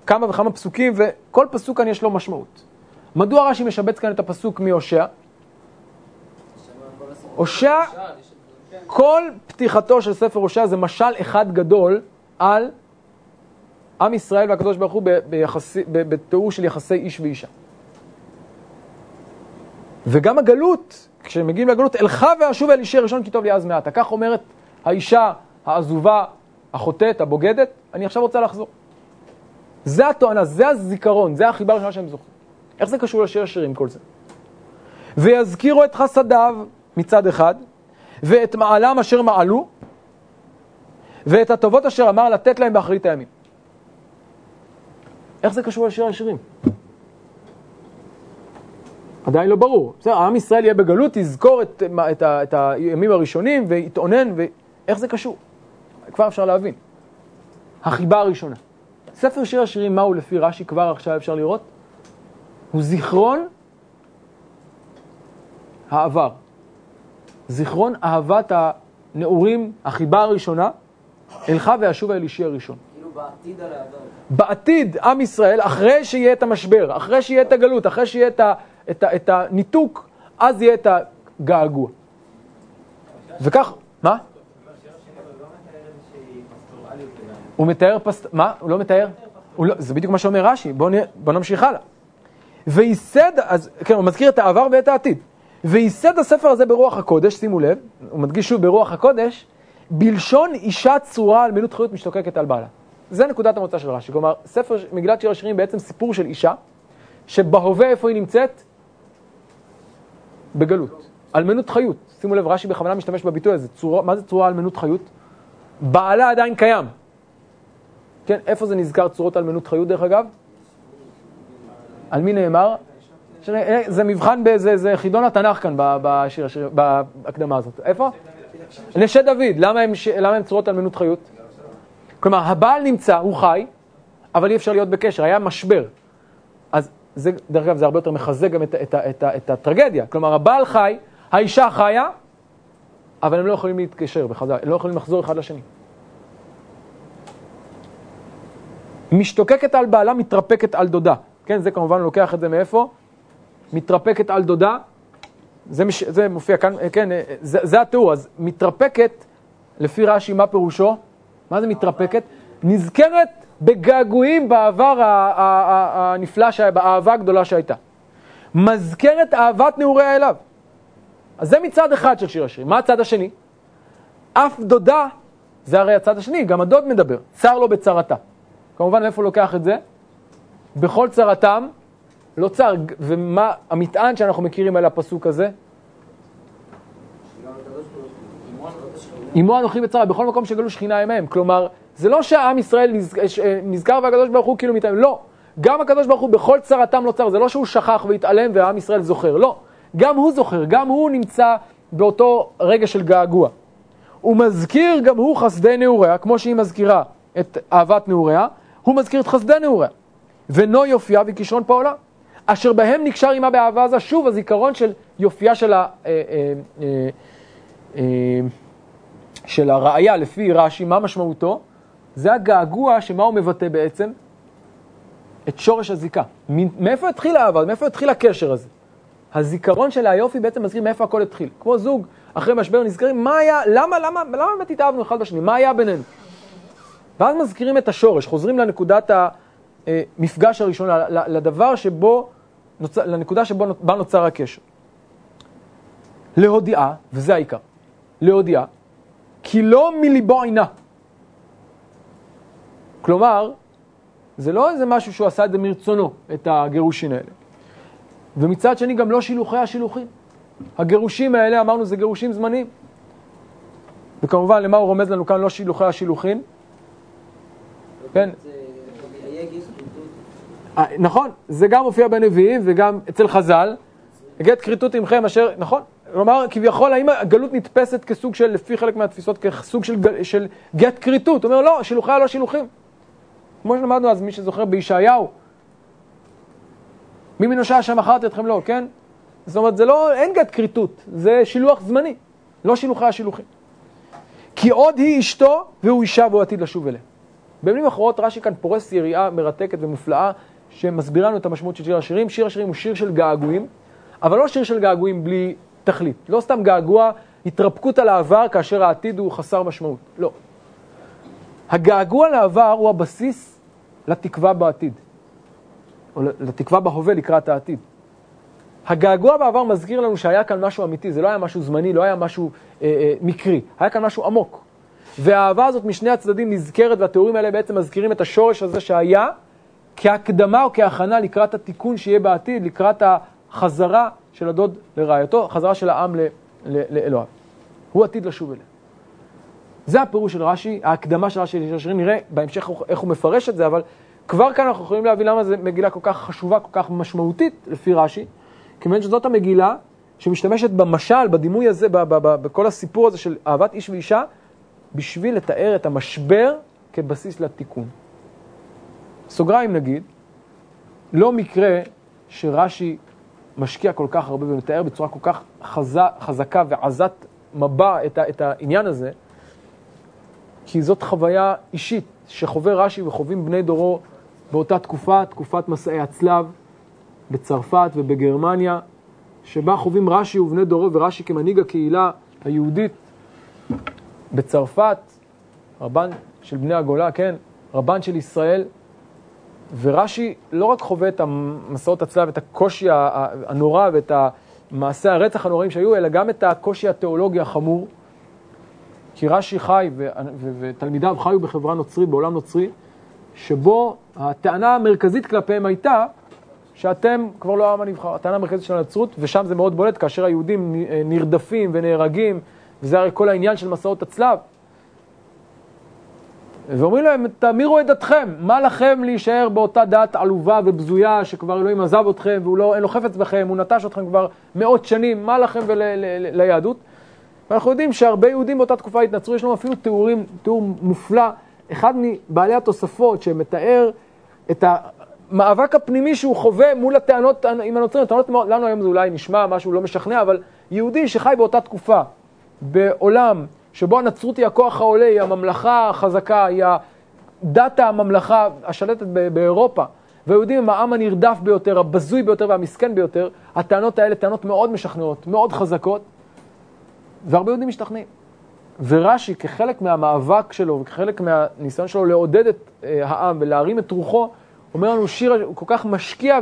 כמה וכמה פסוקים, וכל פסוק כאן יש לו משמעות. מדוע רש"י משבץ כאן את הפסוק מהושע? הושע, כל פתיחתו של ספר הושע זה משל אחד גדול על עם ישראל והקדוש ברוך הוא ביחסי- בתיאור של יחסי איש ואישה. וגם הגלות, כשמגיעים לגלות, אלך ואשוב אל אישי ראשון כי טוב לי אז מעתה. כך אומרת האישה העזובה, החוטאת, הבוגדת, אני עכשיו רוצה לחזור. זה התואנה, זה הזיכרון, זה החיבה הראשונה שהם זוכרים. איך זה קשור לשיר השירים כל זה? ויזכירו את חסדיו מצד אחד, ואת מעלם אשר מעלו, ואת הטובות אשר אמר לתת להם באחרית הימים. איך זה קשור לשיר השירים? עדיין לא ברור. בסדר, עם ישראל יהיה בגלות, יזכור את, את, את הימים הראשונים ויתאונן, ואיך זה קשור? כבר אפשר להבין. החיבה הראשונה. ספר שיר השירים, מהו לפי רש"י, כבר עכשיו אפשר לראות? הוא זיכרון העבר. זיכרון אהבת הנעורים, החיבה הראשונה, אלך ואשובה אל אישי הראשון. כאילו בעתיד על העבר. בעתיד, עם ישראל, אחרי שיהיה את המשבר, אחרי שיהיה את הגלות, אחרי שיהיה את, ה, את, ה, את הניתוק, אז יהיה את הגעגוע. וכך, מה? הוא מתאר פסט... מה? הוא לא מתאר? הוא לא... זה בדיוק מה שאומר רש"י, בואו נ... בוא נמשיך הלאה. וייסד, אז כן, הוא מזכיר את העבר ואת העתיד. וייסד הספר הזה ברוח הקודש, שימו לב, הוא מדגיש שוב ברוח הקודש, בלשון אישה צורה על מילות חיות משתוקקת על בעלה. זה נקודת המוצא של רש"י. כלומר, ספר מגילת שיר השירים בעצם סיפור של אישה, שבהווה איפה היא נמצאת? בגלות. אלמנות חיות. שימו לב, רש"י בכוונה משתמש בביטוי הזה. צורה, מה זה צורה אלמנות חיות? בעלה עדיין קיים. כן, איפה זה נזכר צורות אלמנות חיות דרך אגב? על מי נאמר? אה, זה מבחן באיזה זה חידון התנ"ך כאן בשיר, השיר, בהקדמה הזאת. איפה? נשי דוד, למה הם, למה הם צורות אלמנות חיות? כלומר, הבעל נמצא, הוא חי, אבל אי אפשר להיות בקשר, היה משבר. זה, דרך אגב, זה הרבה יותר מחזק גם את, את, את, ה- את הטרגדיה. כלומר, הבעל חי, האישה חיה, אבל הם לא יכולים להתקשר בחזרה, הם לא יכולים לחזור אחד לשני. משתוקקת על בעלה, מתרפקת על דודה. כן, זה כמובן לוקח את זה מאיפה? מתרפקת על דודה, זה, מש, זה מופיע כאן, כן, זה, זה התיאור, אז מתרפקת, לפי רש"י, מה פירושו? מה זה מתרפקת? נזכרת בגעגועים בעבר הנפלא, באהבה הגדולה שהייתה. מזכרת אהבת נעוריה אליו. אז זה מצד אחד של שיר השירים. מה הצד השני? אף דודה, זה הרי הצד השני, גם הדוד מדבר, צר לו בצרתה. כמובן, מאיפה הוא לוקח את זה? בכל צרתם לא צר. ומה המטען שאנחנו מכירים על הפסוק הזה? עמו אנוכי בצרה, בכל מקום שגלו שכינה עמהם. כלומר, זה לא שהעם ישראל נז- ש- נזכר והקדוש ברוך הוא כאילו מתעלם, לא. גם הקדוש ברוך הוא בכל צרתם לא צר, זה לא שהוא שכח והתעלם והעם ישראל זוכר, לא. גם הוא זוכר, גם הוא נמצא באותו רגע של געגוע. הוא מזכיר גם הוא חסדי נעוריה, כמו שהיא מזכירה את אהבת נעוריה, הוא מזכיר את חסדי נעוריה. ונו יופייה וכישרון פעולה, אשר בהם נקשר עמה באהבה עזה, שוב הזיכרון של יופייה של ה... אה, אה, אה, אה, של הראייה לפי רש"י, מה משמעותו? זה הגעגוע שמה הוא מבטא בעצם? את שורש הזיקה. מאיפה התחיל האהבה? מאיפה התחיל הקשר הזה? הזיכרון של היופי בעצם מזכיר מאיפה הכל התחיל. כמו זוג, אחרי משבר נזכרים, מה היה, למה, למה, למה באמת התאהבנו אחד בשני, מה היה בינינו? ואז מזכירים את השורש, חוזרים לנקודת המפגש הראשון, לדבר שבו, לנקודה שבו בה נוצר הקשר. להודיעה, וזה העיקר, להודיעה, כי לא מליבו עינה. כלומר, זה לא איזה משהו שהוא עשה את זה מרצונו, את הגירושין האלה. ומצד שני גם לא שילוחי השילוחים. הגירושים האלה, אמרנו, זה גירושים זמניים. וכמובן, למה הוא רומז לנו כאן לא שילוחי השילוחים? כן. אה, נכון, זה גם מופיע בנביאים וגם אצל חז"ל. גט כריתות עמכם אשר, נכון, כלומר, כביכול, האם הגלות נתפסת כסוג של, לפי חלק מהתפיסות, כסוג של, של גט כריתות? הוא אומר, לא, שילוחי הלא שילוחים. כמו שלמדנו אז, מי שזוכר בישעיהו, מי מנושע השם מכרתי אתכם לא, כן? זאת אומרת, זה לא, אין גט כריתות, זה שילוח זמני, לא שילוחי השילוחים. כי עוד היא אשתו והוא אישה והוא עתיד לשוב אליה. במילים אחרות, רש"י כאן פורס יריעה מרתקת ומופלאה, שמסבירה לנו את המשמעות של שיר השירים. שיר השירים הוא שיר של געגועים, אבל לא שיר של געגועים בלי תכלית. לא סתם געגוע, התרפקות על העבר כאשר העתיד הוא חסר משמעות. לא. הגעגוע לעבר הוא הבסיס לתקווה בעתיד, או לתקווה בהווה לקראת העתיד. הגעגוע בעבר מזכיר לנו שהיה כאן משהו אמיתי, זה לא היה משהו זמני, לא היה משהו אה, אה, מקרי, היה כאן משהו עמוק. והאהבה הזאת משני הצדדים נזכרת, והתיאורים האלה בעצם מזכירים את השורש הזה שהיה כהקדמה או כהכנה לקראת התיקון שיהיה בעתיד, לקראת החזרה של הדוד לרעייתו, חזרה של העם לאלוהיו. הוא עתיד לשוב אליה. זה הפירוש של רש"י, ההקדמה של רש"י לשירים, נראה בהמשך איך הוא מפרש את זה, אבל כבר כאן אנחנו יכולים להבין למה זו מגילה כל כך חשובה, כל כך משמעותית לפי רש"י, כיוון שזאת המגילה שמשתמשת במשל, בדימוי הזה, בכל הסיפור הזה של אהבת איש ואישה, בשביל לתאר את המשבר כבסיס לתיקון. סוגריים נגיד, לא מקרה שרש"י משקיע כל כך הרבה ומתאר בצורה כל כך חז... חזקה ועזת מבע את. את העניין הזה, כי זאת חוויה אישית שחווה רש"י וחווים בני דורו באותה תקופה, תקופת מסעי הצלב בצרפת ובגרמניה, שבה חווים רש"י ובני דורו ורש"י כמנהיג הקהילה היהודית בצרפת, רבן של בני הגולה, כן, רבן של ישראל, ורש"י לא רק חווה את המסעות הצלב, את הקושי הנורא ואת מעשי הרצח הנוראים שהיו, אלא גם את הקושי התיאולוגי החמור. כי רש"י חי ותלמידיו חיו בחברה נוצרית, בעולם נוצרי, שבו הטענה המרכזית כלפיהם הייתה שאתם כבר לא העם הנבחר. הטענה המרכזית של הנצרות, ושם זה מאוד בולט, כאשר היהודים נרדפים ונהרגים, וזה הרי כל העניין של מסעות הצלב. ואומרים להם, תמירו את דתכם, מה לכם להישאר באותה דת עלובה ובזויה, שכבר אלוהים עזב אתכם, והוא לא, אין לו חפץ בכם, הוא נטש אתכם כבר מאות שנים, מה לכם וליהדות? ואנחנו יודעים שהרבה יהודים באותה תקופה התנצרו, יש לנו אפילו תיאורים, תיאור מופלא, אחד מבעלי התוספות שמתאר את המאבק הפנימי שהוא חווה מול הטענות עם הנוצרים, הטענות לנו היום זה אולי נשמע משהו לא משכנע, אבל יהודי שחי באותה תקופה, בעולם שבו הנצרות היא הכוח העולה, היא הממלכה החזקה, היא דת הממלכה השלטת באירופה, והיהודים הם העם הנרדף ביותר, הבזוי ביותר והמסכן ביותר, הטענות האלה טענות מאוד משכנעות, מאוד חזקות, והרבה יהודים משתכנעים. ורש"י, כחלק מהמאבק שלו וכחלק מהניסיון שלו לעודד את אה, העם ולהרים את רוחו, אומר לנו שיר, הוא כל כך משקיע,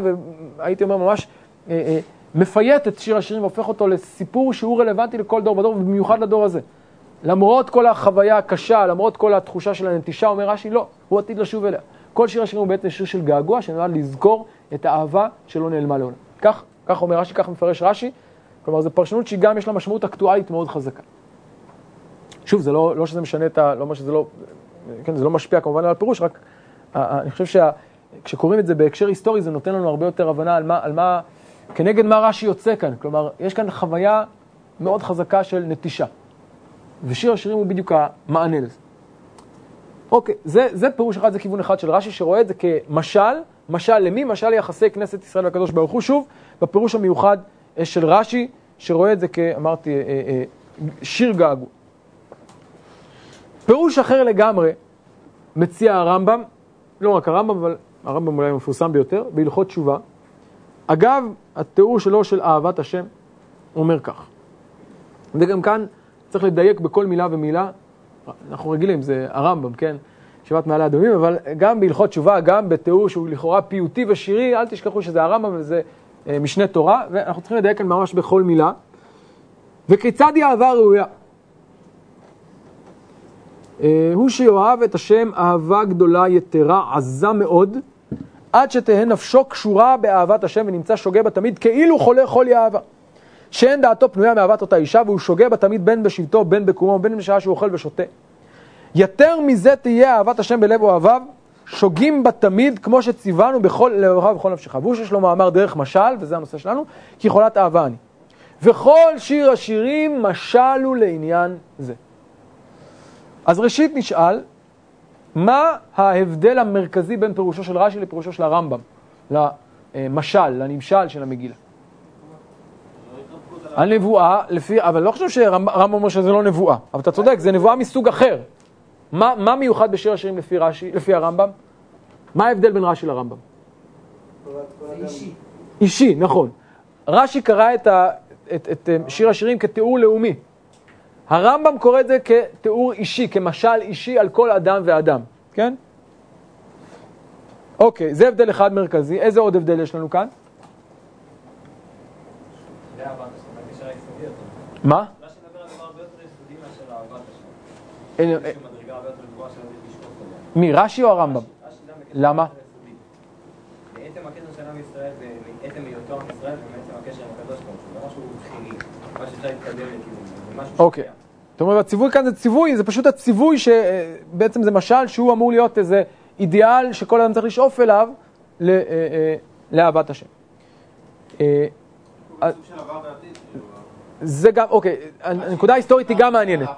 והייתי אומר ממש אה, אה, מפייט את שיר השירים והופך אותו לסיפור שהוא רלוונטי לכל דור ודור, ובמיוחד לדור הזה. למרות כל החוויה הקשה, למרות כל התחושה של הנטישה, אומר רש"י, לא, הוא עתיד לשוב אליה. כל שיר השירים הוא בעצם שיר של געגוע, שנולד לזכור את האהבה שלא נעלמה לעולם. כך, כך אומר רש"י, כך מפרש רש"י. כלומר, זו פרשנות שגם יש לה משמעות אקטואלית מאוד חזקה. שוב, זה לא, לא שזה משנה את ה... לא אומר שזה לא... כן, זה לא משפיע כמובן על הפירוש, רק אני חושב שכשקוראים את זה בהקשר היסטורי, זה נותן לנו הרבה יותר הבנה על מה, על מה כנגד מה רש"י יוצא כאן. כלומר, יש כאן חוויה מאוד חזקה של נטישה. ושיר השירים הוא בדיוק המענה לזה. אוקיי, זה, זה פירוש אחד, זה כיוון אחד של רש"י, שרואה את זה כמשל, משל למי? משל ליחסי כנסת ישראל והקדוש ברוך הוא, שוב, בפירוש המיוחד אה, של רש"י, שרואה את זה כאמרתי, אה, אה, שיר געגוע. פירוש אחר לגמרי מציע הרמב"ם, לא רק הרמב"ם, אבל הרמב"ם אולי המפורסם ביותר, בהלכות תשובה, אגב, התיאור שלו של אהבת השם אומר כך. וגם כאן צריך לדייק בכל מילה ומילה. אנחנו רגילים, זה הרמב"ם, כן? ישיבת מעלה אדומים, אבל גם בהלכות תשובה, גם בתיאור שהוא לכאורה פיוטי ושירי, אל תשכחו שזה הרמב"ם וזה אה, משנה תורה, ואנחנו צריכים לדייק כאן ממש בכל מילה. וכיצד היא אהבה ראויה? אה, הוא שיאהב את השם אהבה גדולה, יתרה, עזה מאוד, עד שתהא נפשו קשורה באהבת השם ונמצא שוגה בה תמיד, כאילו חולה חולי אהבה. שאין דעתו פנויה מאהבת אותה אישה, והוא שוגה בה תמיד בין בשבטו, בין בקומו, בין בשעה שהוא אוכל ושותה. יותר מזה תהיה אהבת השם בלב אוהביו, שוגים בה תמיד, כמו שציוונו בכל לבביו ובכל נפשך. והוא שיש לו מאמר דרך משל, וזה הנושא שלנו, כי חולת אהבה אני. וכל שיר השירים משל הוא לעניין זה. אז ראשית נשאל, מה ההבדל המרכזי בין פירושו של רש"י לפירושו של הרמב"ם, למשל, לנמשל של המגילה? הנבואה, לפי, אבל לא חושב שהרמב"ם אומר שזה לא נבואה, אבל אתה צודק, זה נבואה מסוג אחר. מה, מה מיוחד בשיר השירים לפי, רש"י, לפי הרמב"ם? מה ההבדל בין רש"י לרמב"ם? אישי. אישי, נכון. רש"י קרא את, ה, את, את אה, שיר השירים כתיאור לאומי. הרמב"ם קורא את זה כתיאור אישי, כמשל אישי על כל אדם ואדם, כן? אוקיי, זה הבדל אחד מרכזי. איזה עוד הבדל יש לנו כאן? יותר. מה? מי, רש"י או הרמב"ם? רש"י גם בקשר למה? יותר יסודי. בעצם הקשר של עם ישראל ובעצם היותו עם ישראל ובעצם הקשר עם הקדוש ברוך הוא. זה משהו תחילי, מה שאפשר להתקדם לכיוון. זה משהו אוקיי. זאת אומרת, הציווי כאן זה ציווי, זה פשוט הציווי שבעצם זה משל שהוא אמור להיות איזה אידיאל שכל אדם צריך לשאוף אליו ל- אה, אה, לאהבת השם. אה. כאילו, זה גם, אוקיי, הנקודה ההיסטורית היא גם מעניינת,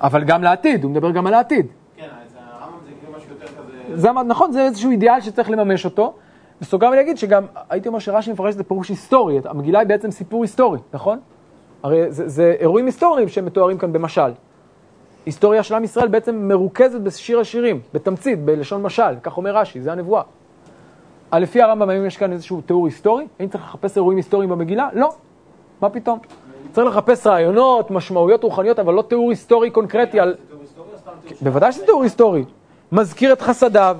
אבל גם לעתיד, הוא מדבר גם על העתיד. כן, הרמב"ם זה כאילו משהו יותר כזה... זה, נכון, זה איזשהו אידיאל שצריך לממש אותו. בסוגריים אני אגיד שגם, הייתי אומר שרש"י מפרש את זה פירוש היסטורי, המגילה היא בעצם סיפור היסטורי, נכון? הרי זה, זה אירועים היסטוריים שמתוארים כאן במשל. היסטוריה של עם ישראל בעצם מרוכזת בשיר השירים, בתמצית, בלשון משל, כך אומר רש"י, זה הנבואה. אה, לפי הרמב"ם, האם יש כאן איזשהו תיאור היסטורי? האם צריך לחפש אירועים היסטוריים במגילה? לא. מה פתאום? צריך לחפש רעיונות, משמעויות רוחניות, אבל לא תיאור היסטורי קונקרטי על... תיאור בוודאי שזה תיאור היסטורי. מזכיר את חסדיו,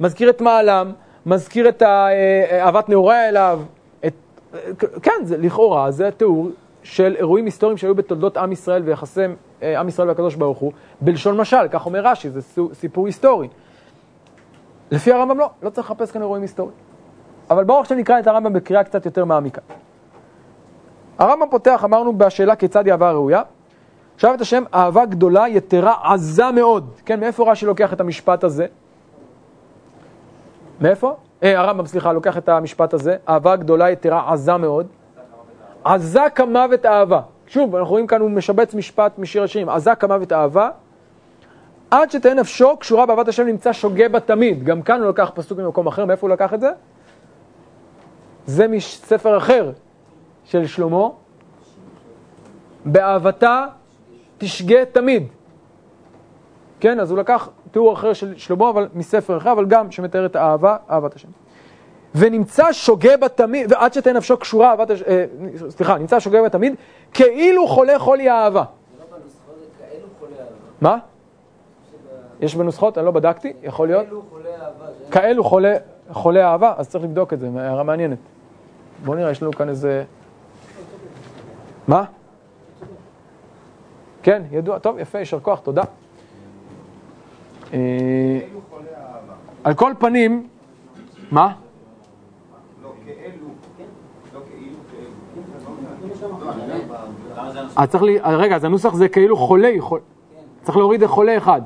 מזכיר את מעלם, מזכיר את ה- אה, אהבת נעוריה אליו. את, כן, זה לכאורה, זה תיאור של אירועים היסטוריים שהיו בתולדות עם ישראל ויחסי אה, עם ישראל והקדוש ברוך הוא, בלשון משל, כך אומר רש"י, זה סיפור היסטורי. לפי הרמב"ם לא, לא צריך לחפש כאן אירועים היסטוריים. אבל בואו עכשיו נקרא את הרמב"ם בקריאה קצת יותר מעמיקה. הרמב"ם פותח, אמרנו, בשאלה כיצד היא אהבה ראויה. עכשיו את השם אהבה גדולה, יתרה, עזה מאוד. כן, מאיפה רש"י לוקח את המשפט הזה? מאיפה? אה, הרמב"ם, סליחה, לוקח את המשפט הזה. אהבה גדולה, יתרה, עזה מאוד. עזה כמוות אהבה. שוב, אנחנו רואים כאן, הוא משבץ משפט משיר השירים. עזה כמוות אהבה. עד שתהא נפשו קשורה באהבת השם נמצא שוגה בה תמיד. גם כאן הוא לקח פסוק ממקום אחר. מאיפה הוא לקח את זה? זה מספר אחר של שלמה. באהבתה תשגה תמיד. כן, אז הוא לקח תיאור אחר של שלמה, אבל מספר אחר, אבל גם שמתאר את האהבה, אהבת השם. ונמצא שוגה בה תמיד, ועד שתהיה נפשו קשורה, אהבת השם, אה, סליחה, נמצא שוגה בה תמיד, כאילו חולה חולי אהבה. זה לא בנוסחאות, זה כאלו חולי אהבה. מה? יש בנוסחות? אני לא בדקתי, יכול להיות. כאלו חולי אהבה. זה- כאלו חולי אהבה, אז צריך לבדוק את זה, הערה מעניינת. בואו נראה, יש לנו כאן איזה... מה? כן, ידוע, טוב, יפה, יישר כוח, תודה. אה, על כל פנים, מה? אה, צריך לי, אה, רגע, אז הנוסח זה כאילו חולי, חול- צריך להוריד חולה אחד.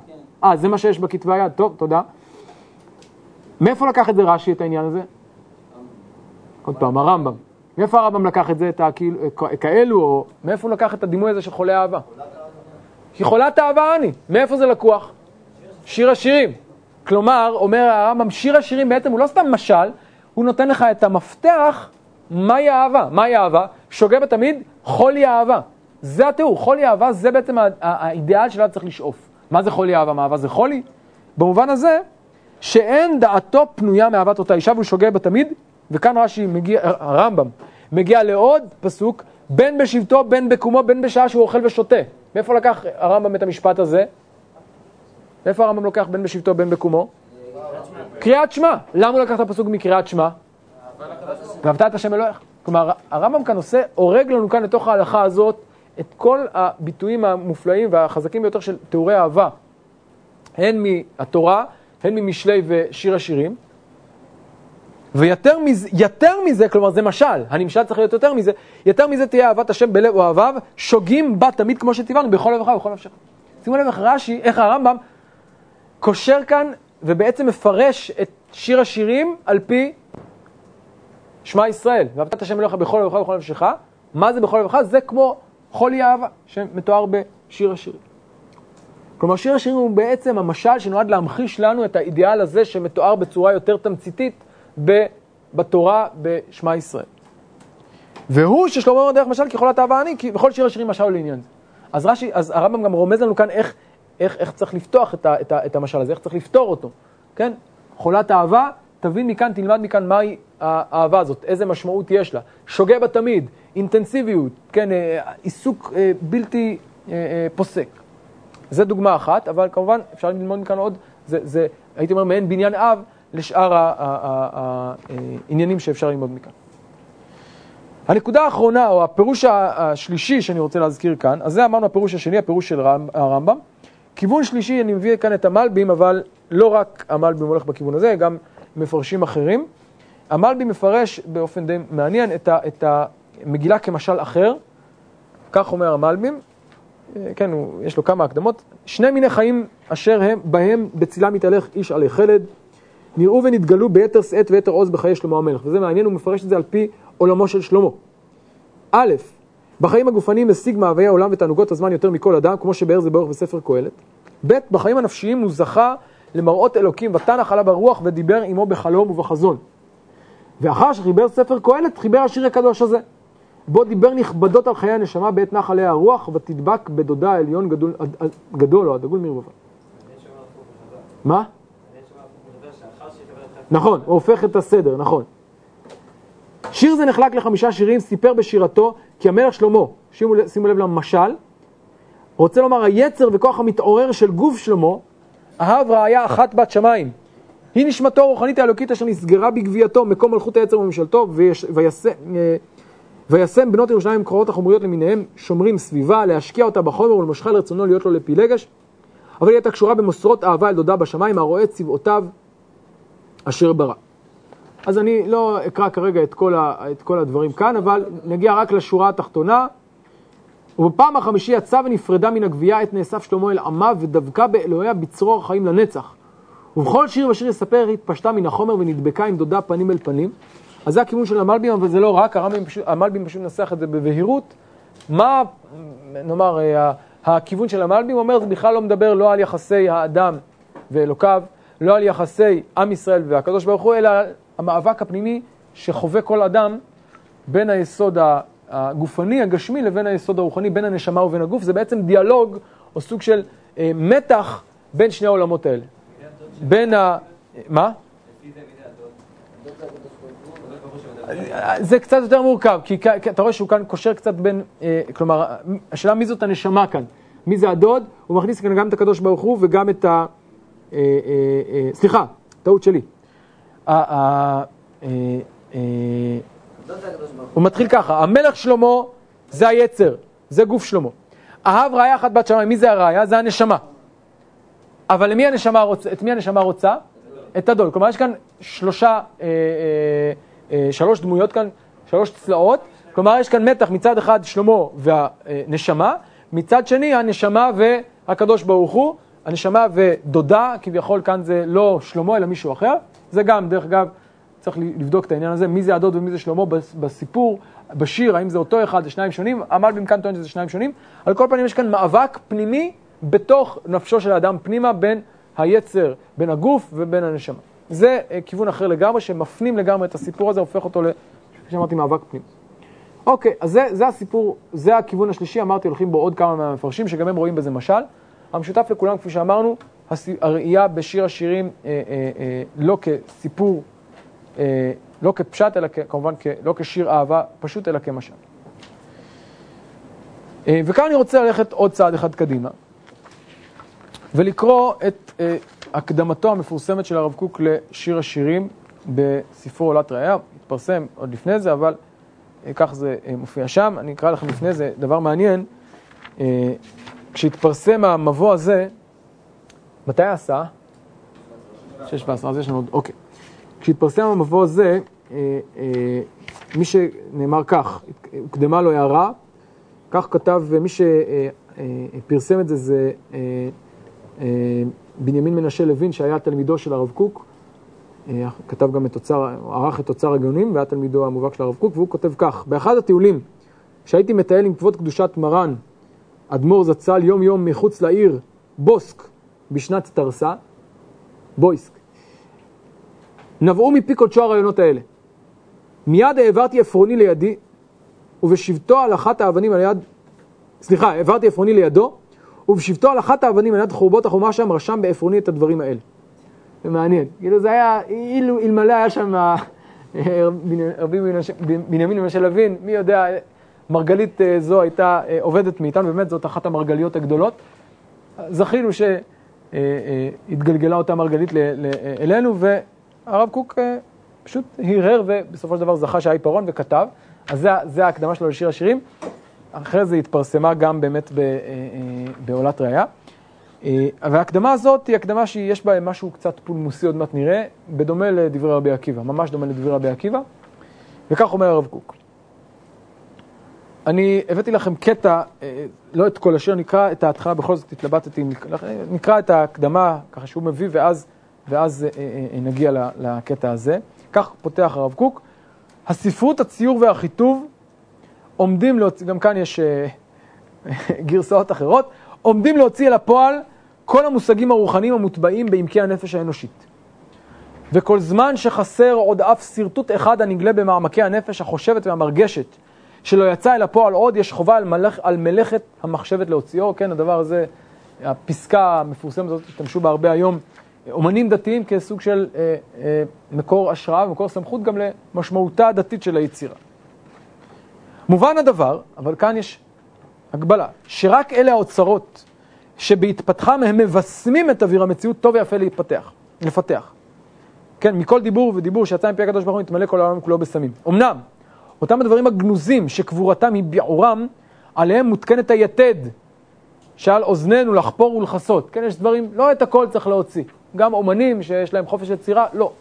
אה, זה מה שיש בכתבי היד, טוב, תודה. מאיפה לקח את זה רש"י, את העניין הזה? עוד פעם, הרמב"ם. מאיפה הרמב"ם לקח את זה, את הכאילו, כ- כאלו, או מאיפה הוא לקח את הדימוי הזה של חולי אהבה? כי חולת אהבה אני, מאיפה זה לקוח? שיר השירים. כלומר, אומר הרמב"ם, שיר השירים בעצם הוא לא סתם משל, הוא נותן לך את המפתח מהי אהבה. מהי אהבה? שוגה בתמיד, חולי אהבה. זה התיאור, חולי אהבה זה בעצם האידיאל שלנו צריך לשאוף. מה זה חולי אהבה? מה אהבה זה חולי? במובן הזה, שאין דעתו פנויה מאהבת אותה אישה והוא שוגה בה תמיד, וכאן רש"י מגיע, הרמב"ם, מגיע לעוד פסוק, בין בשבתו, בין בקומו, בין בשעה שהוא אוכל ושותה. מאיפה לקח הרמב"ם את המשפט הזה? מאיפה הרמב"ם לוקח בין בשבתו, בין בקומו? קריאת שמע. למה הוא לקח את הפסוק מקריאת שמע? ואהבת את השם אלוהיך. כלומר, הרמב"ם כאן עושה, הורג לנו כאן לתוך ההלכה הזאת את כל הביטויים המופלאים והחזקים ביותר של תיאורי אהבה, הן מהתורה, הן ממשלי ושיר השירים. ויותר מזה, יותר מזה, כלומר זה משל, הנמשל צריך להיות יותר מזה, יותר מזה תהיה אהבת השם בלב אוהביו, שוגים בה תמיד כמו שציוונו, בכל לבך ובכל נפשך. שימו לב איך רש"י, איך הרמב"ם קושר כאן ובעצם מפרש את שיר השירים על פי שמע ישראל, ואהבת השם אלוהיך בכל לבך ובכל נפשך. מה זה בכל לבך? זה כמו חולי אהבה, שמתואר בשיר השירים. כלומר, שיר השירים הוא בעצם המשל שנועד להמחיש לנו את האידיאל הזה שמתואר בצורה יותר תמציתית בתורה בשמע ישראל. והוא ששלמה אומר דרך משל ככל התאווה אני, כי בכל שיר השירים משל הוא לעניין זה. אז, רש"י, אז הרמב"ם גם רומז לנו כאן איך, איך, איך צריך לפתוח את, ה, את, ה, את המשל הזה, איך צריך לפתור אותו, כן? חולת אהבה, תבין מכאן, תלמד מכאן מהי האהבה הזאת, איזה משמעות יש לה. שוגה בה תמיד, אינטנסיביות, כן, אה, עיסוק אה, בלתי אה, פוסק. זה דוגמה אחת, אבל כמובן אפשר ללמוד מכאן עוד, זה, זה הייתי אומר, מעין בניין אב לשאר העניינים שאפשר ללמוד מכאן. הנקודה האחרונה, או הפירוש השלישי שאני רוצה להזכיר כאן, אז זה אמרנו הפירוש השני, הפירוש של הרמב"ם. כיוון שלישי, אני מביא כאן את המלבים, אבל לא רק המלבים הולך בכיוון הזה, גם מפרשים אחרים. המלבי מפרש באופן די מעניין את, ה, את המגילה כמשל אחר, כך אומר המלבים, כן, הוא, יש לו כמה הקדמות, שני מיני חיים אשר הם, בהם בצילה מתהלך איש עלי חלד, נראו ונתגלו ביתר שאת ויתר עוז בחיי שלמה המלך, וזה מעניין, הוא מפרש את זה על פי עולמו של שלמה. א', בחיים הגופניים משיג מאוויי העולם ותענוגות הזמן יותר מכל אדם, כמו שבאר זה באורך בספר קהלת. ב', בחיים הנפשיים הוא זכה למראות אלוקים, ותנח עליו הרוח ודיבר עמו בחלום ובחזון. ואחר שחיבר ספר קהלת, חיבר השיר הקדוש הזה. בו דיבר נכבדות על חיי הנשמה בעת נח עליה הרוח, ותדבק בדודה העליון גדול, גדול או הדגול מרבבה. מה? נכון, הוא הופך את הסדר, נכון. שיר זה נחלק לחמישה שירים, סיפר בשירתו, כי המלך שלמה, שימו, שימו לב למשל, רוצה לומר, היצר וכוח המתעורר של גוף שלמה, אהב רעיה אחת בת שמיים. היא נשמתו הרוחנית האלוקית אשר נסגרה בגבייתו, מקום מלכות היצר וממשלתו, וישם בנות ירושלים מקורות החומריות למיניהם, שומרים סביבה, להשקיע אותה בחומר ולמשכה לרצונו להיות לו לפילגש. אבל היא הייתה קשורה במוסרות אהבה אל דודה בשמיים, הרואה צבאותיו אשר ברא. אז אני לא אקרא כרגע את כל, ה, את כל הדברים כאן, אבל נגיע רק לשורה התחתונה. ובפעם החמישי יצאה ונפרדה מן הגבייה את נאסף שלמה אל עמיו ודבקה באלוהיה בצרור החיים לנצח. ובכל שיר ושיר יספר התפשטה מן החומר ונדבקה עם דודה פנים אל פנים. אז זה הכיוון של המלבים, אבל זה לא רק, המלבים פשוט מנסח את זה בבהירות. מה, נאמר, אה, הכיוון של המלבים אומר, זה בכלל לא מדבר לא על יחסי האדם ואלוקיו, לא על יחסי עם ישראל והקדוש ברוך הוא, אלא על המאבק הפנימי שחווה כל אדם בין היסוד הגופני, הגשמי, לבין היסוד הרוחני, בין הנשמה ובין הגוף. זה בעצם דיאלוג או סוג של אה, מתח בין שני העולמות האלה. בין ה... מה? זה קצת יותר מורכב, כי אתה רואה שהוא כאן קושר קצת בין, אה, כלומר, השאלה מי זאת הנשמה כאן, מי זה הדוד, הוא מכניס כאן גם את הקדוש ברוך הוא וגם את ה... אה, אה, סליחה, טעות שלי. הוא מתחיל ככה, המלך שלמה זה היצר, זה גוף שלמה. אהב ראיה אחת בת שמיים, מי זה הראיה? זה הנשמה. אבל את מי הנשמה רוצה? את הדוד. כלומר, יש כאן שלושה, אה, אה, אה, שלוש דמויות כאן, שלוש צלעות. כלומר, יש כאן מתח מצד אחד שלמה והנשמה, מצד שני הנשמה והקדוש ברוך הוא, הנשמה ודודה, כביכול כאן זה לא שלמה אלא מישהו אחר. זה גם, דרך אגב, צריך לבדוק את העניין הזה, מי זה הדוד ומי זה שלמה בסיפור, בשיר, האם זה אותו אחד, זה שניים שונים, המלבים כאן טוען שזה שניים שונים. על כל פנים יש כאן מאבק פנימי בתוך נפשו של האדם פנימה בין היצר, בין הגוף ובין הנשמה. זה uh, כיוון אחר לגמרי, שמפנים לגמרי את הסיפור הזה, הופך אותו, כפי שאמרתי, מאבק פנים. אוקיי, אז זה, זה הסיפור, זה הכיוון השלישי, אמרתי, הולכים בו עוד כמה מהמפרשים, שגם הם רואים בזה משל. המשותף לכולם, כפי שאמרנו, הראייה בשיר השירים אה, אה, אה, לא כסיפור, לא כפשט, אלא כמובן לא כשיר אהבה פשוט, אלא כמשל. וכאן אני רוצה ללכת עוד צעד אחד קדימה, ולקרוא את הקדמתו המפורסמת של הרב קוק לשיר השירים בספרו עולת ראייה, התפרסם עוד לפני זה, אבל כך זה מופיע שם. אני אקרא לכם לפני זה דבר מעניין. אה, כשהתפרסם המבוא הזה, מתי העשה? שש ועשרה, אז יש לנו עוד, אוקיי. כשהתפרסם המבוא הזה, אה, אה, מי שנאמר כך, הוקדמה לו הערה, כך כתב, מי שפרסם את זה זה אה, אה, בנימין מנשה לוין, שהיה תלמידו של הרב קוק, אה, כתב גם את אוצר, ערך את אוצר הגאונים, והיה תלמידו המובהק של הרב קוק, והוא כותב כך, באחד הטיולים שהייתי מטייל עם כבוד קדושת מרן, אדמו"ר זצ"ל יום יום מחוץ לעיר בוסק בשנת תרסה, בויסק, נבעו מפי קודשו הרעיונות האלה. מיד העברתי עפרוני לידי, ובשבתו על אחת האבנים על יד, סליחה, העברתי עפרוני לידו, ובשבתו על אחת האבנים על יד חורבות החומה שם, רשם בעפרוני את הדברים האלה. זה מעניין. כאילו זה היה, אילו, אלמלא היה שם אה, רבי בנימין מנשה לוין, מי יודע, מרגלית אה, זו הייתה אה, עובדת מאיתנו, באמת זאת אחת המרגליות הגדולות. זכינו שהתגלגלה אותה מרגלית אלינו, והרב קוק אה, פשוט הרהר ובסופו של דבר זכה שהיה עיפרון וכתב. אז זה, זה ההקדמה שלו לשיר השירים. אחרי זה התפרסמה גם באמת אה, אה, בעולת ראייה. אה, אבל ההקדמה הזאת היא הקדמה שיש בה משהו קצת פולמוסי, עוד מעט נראה, בדומה לדברי רבי עקיבא, ממש דומה לדברי רבי עקיבא, וכך אומר הרב קוק. אני הבאתי לכם קטע, אה, לא את כל השיר, נקרא את ההתחלה, בכל זאת התלבטתי, נקרא את ההקדמה, ככה שהוא מביא, ואז, ואז אה, אה, נגיע לקטע הזה. כך פותח הרב קוק. הספרות, הציור והחיטוב עומדים להוציא, גם כאן יש גרסאות אחרות, עומדים להוציא אל הפועל כל המושגים הרוחניים המוטבעים בעמקי הנפש האנושית. וכל זמן שחסר עוד אף שרטוט אחד הנגלה במעמקי הנפש החושבת והמרגשת, שלא יצא אל הפועל עוד, יש חובה על, מלאכ, על מלאכת המחשבת להוציאו. כן, הדבר הזה, הפסקה המפורסמת הזאת, השתמשו בה הרבה היום, אומנים דתיים כסוג של אה, אה, מקור השראה ומקור סמכות גם למשמעותה הדתית של היצירה. מובן הדבר, אבל כאן יש הגבלה, שרק אלה האוצרות שבהתפתחם הם מבשמים את אוויר המציאות, טוב ויפה להתפתח, לפתח. כן, מכל דיבור ודיבור שיצא מפי הקדוש ברוך הוא מתמלא כל העולם כולו בסמים. אמנם, אותם הדברים הגנוזים שקבורתם היא ביעורם, עליהם מותקנת היתד שעל אוזנינו לחפור ולכסות. כן, יש דברים, לא את הכל צריך להוציא. גם אומנים שיש להם חופש יצירה, לא.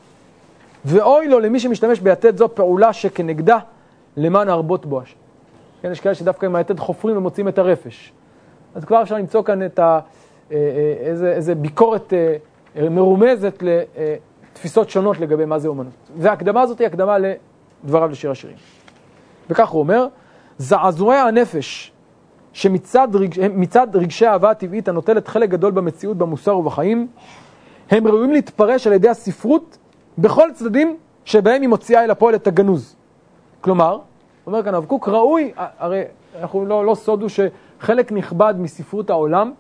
ואוי לו למי שמשתמש ביתד זו פעולה שכנגדה למען הרבות בו השם. כן, יש כאלה שדווקא עם היתד חופרים ומוצאים את הרפש. אז כבר אפשר למצוא כאן את ה, אה, אה, איזה, איזה ביקורת אה, מרומזת לתפיסות שונות לגבי מה זה אומנות. וההקדמה הזאת היא הקדמה לדבריו לשיר השירים. וכך הוא אומר, זעזועי הנפש שמצד רגש, רגשי האהבה הטבעית הנוטלת חלק גדול במציאות, במוסר ובחיים, הם ראויים להתפרש על ידי הספרות בכל צדדים שבהם היא מוציאה אל הפועל את הגנוז. כלומר, אומר כאן הרב קוק, ראוי, הרי אנחנו לא, לא סוד הוא שחלק נכבד מספרות העולם,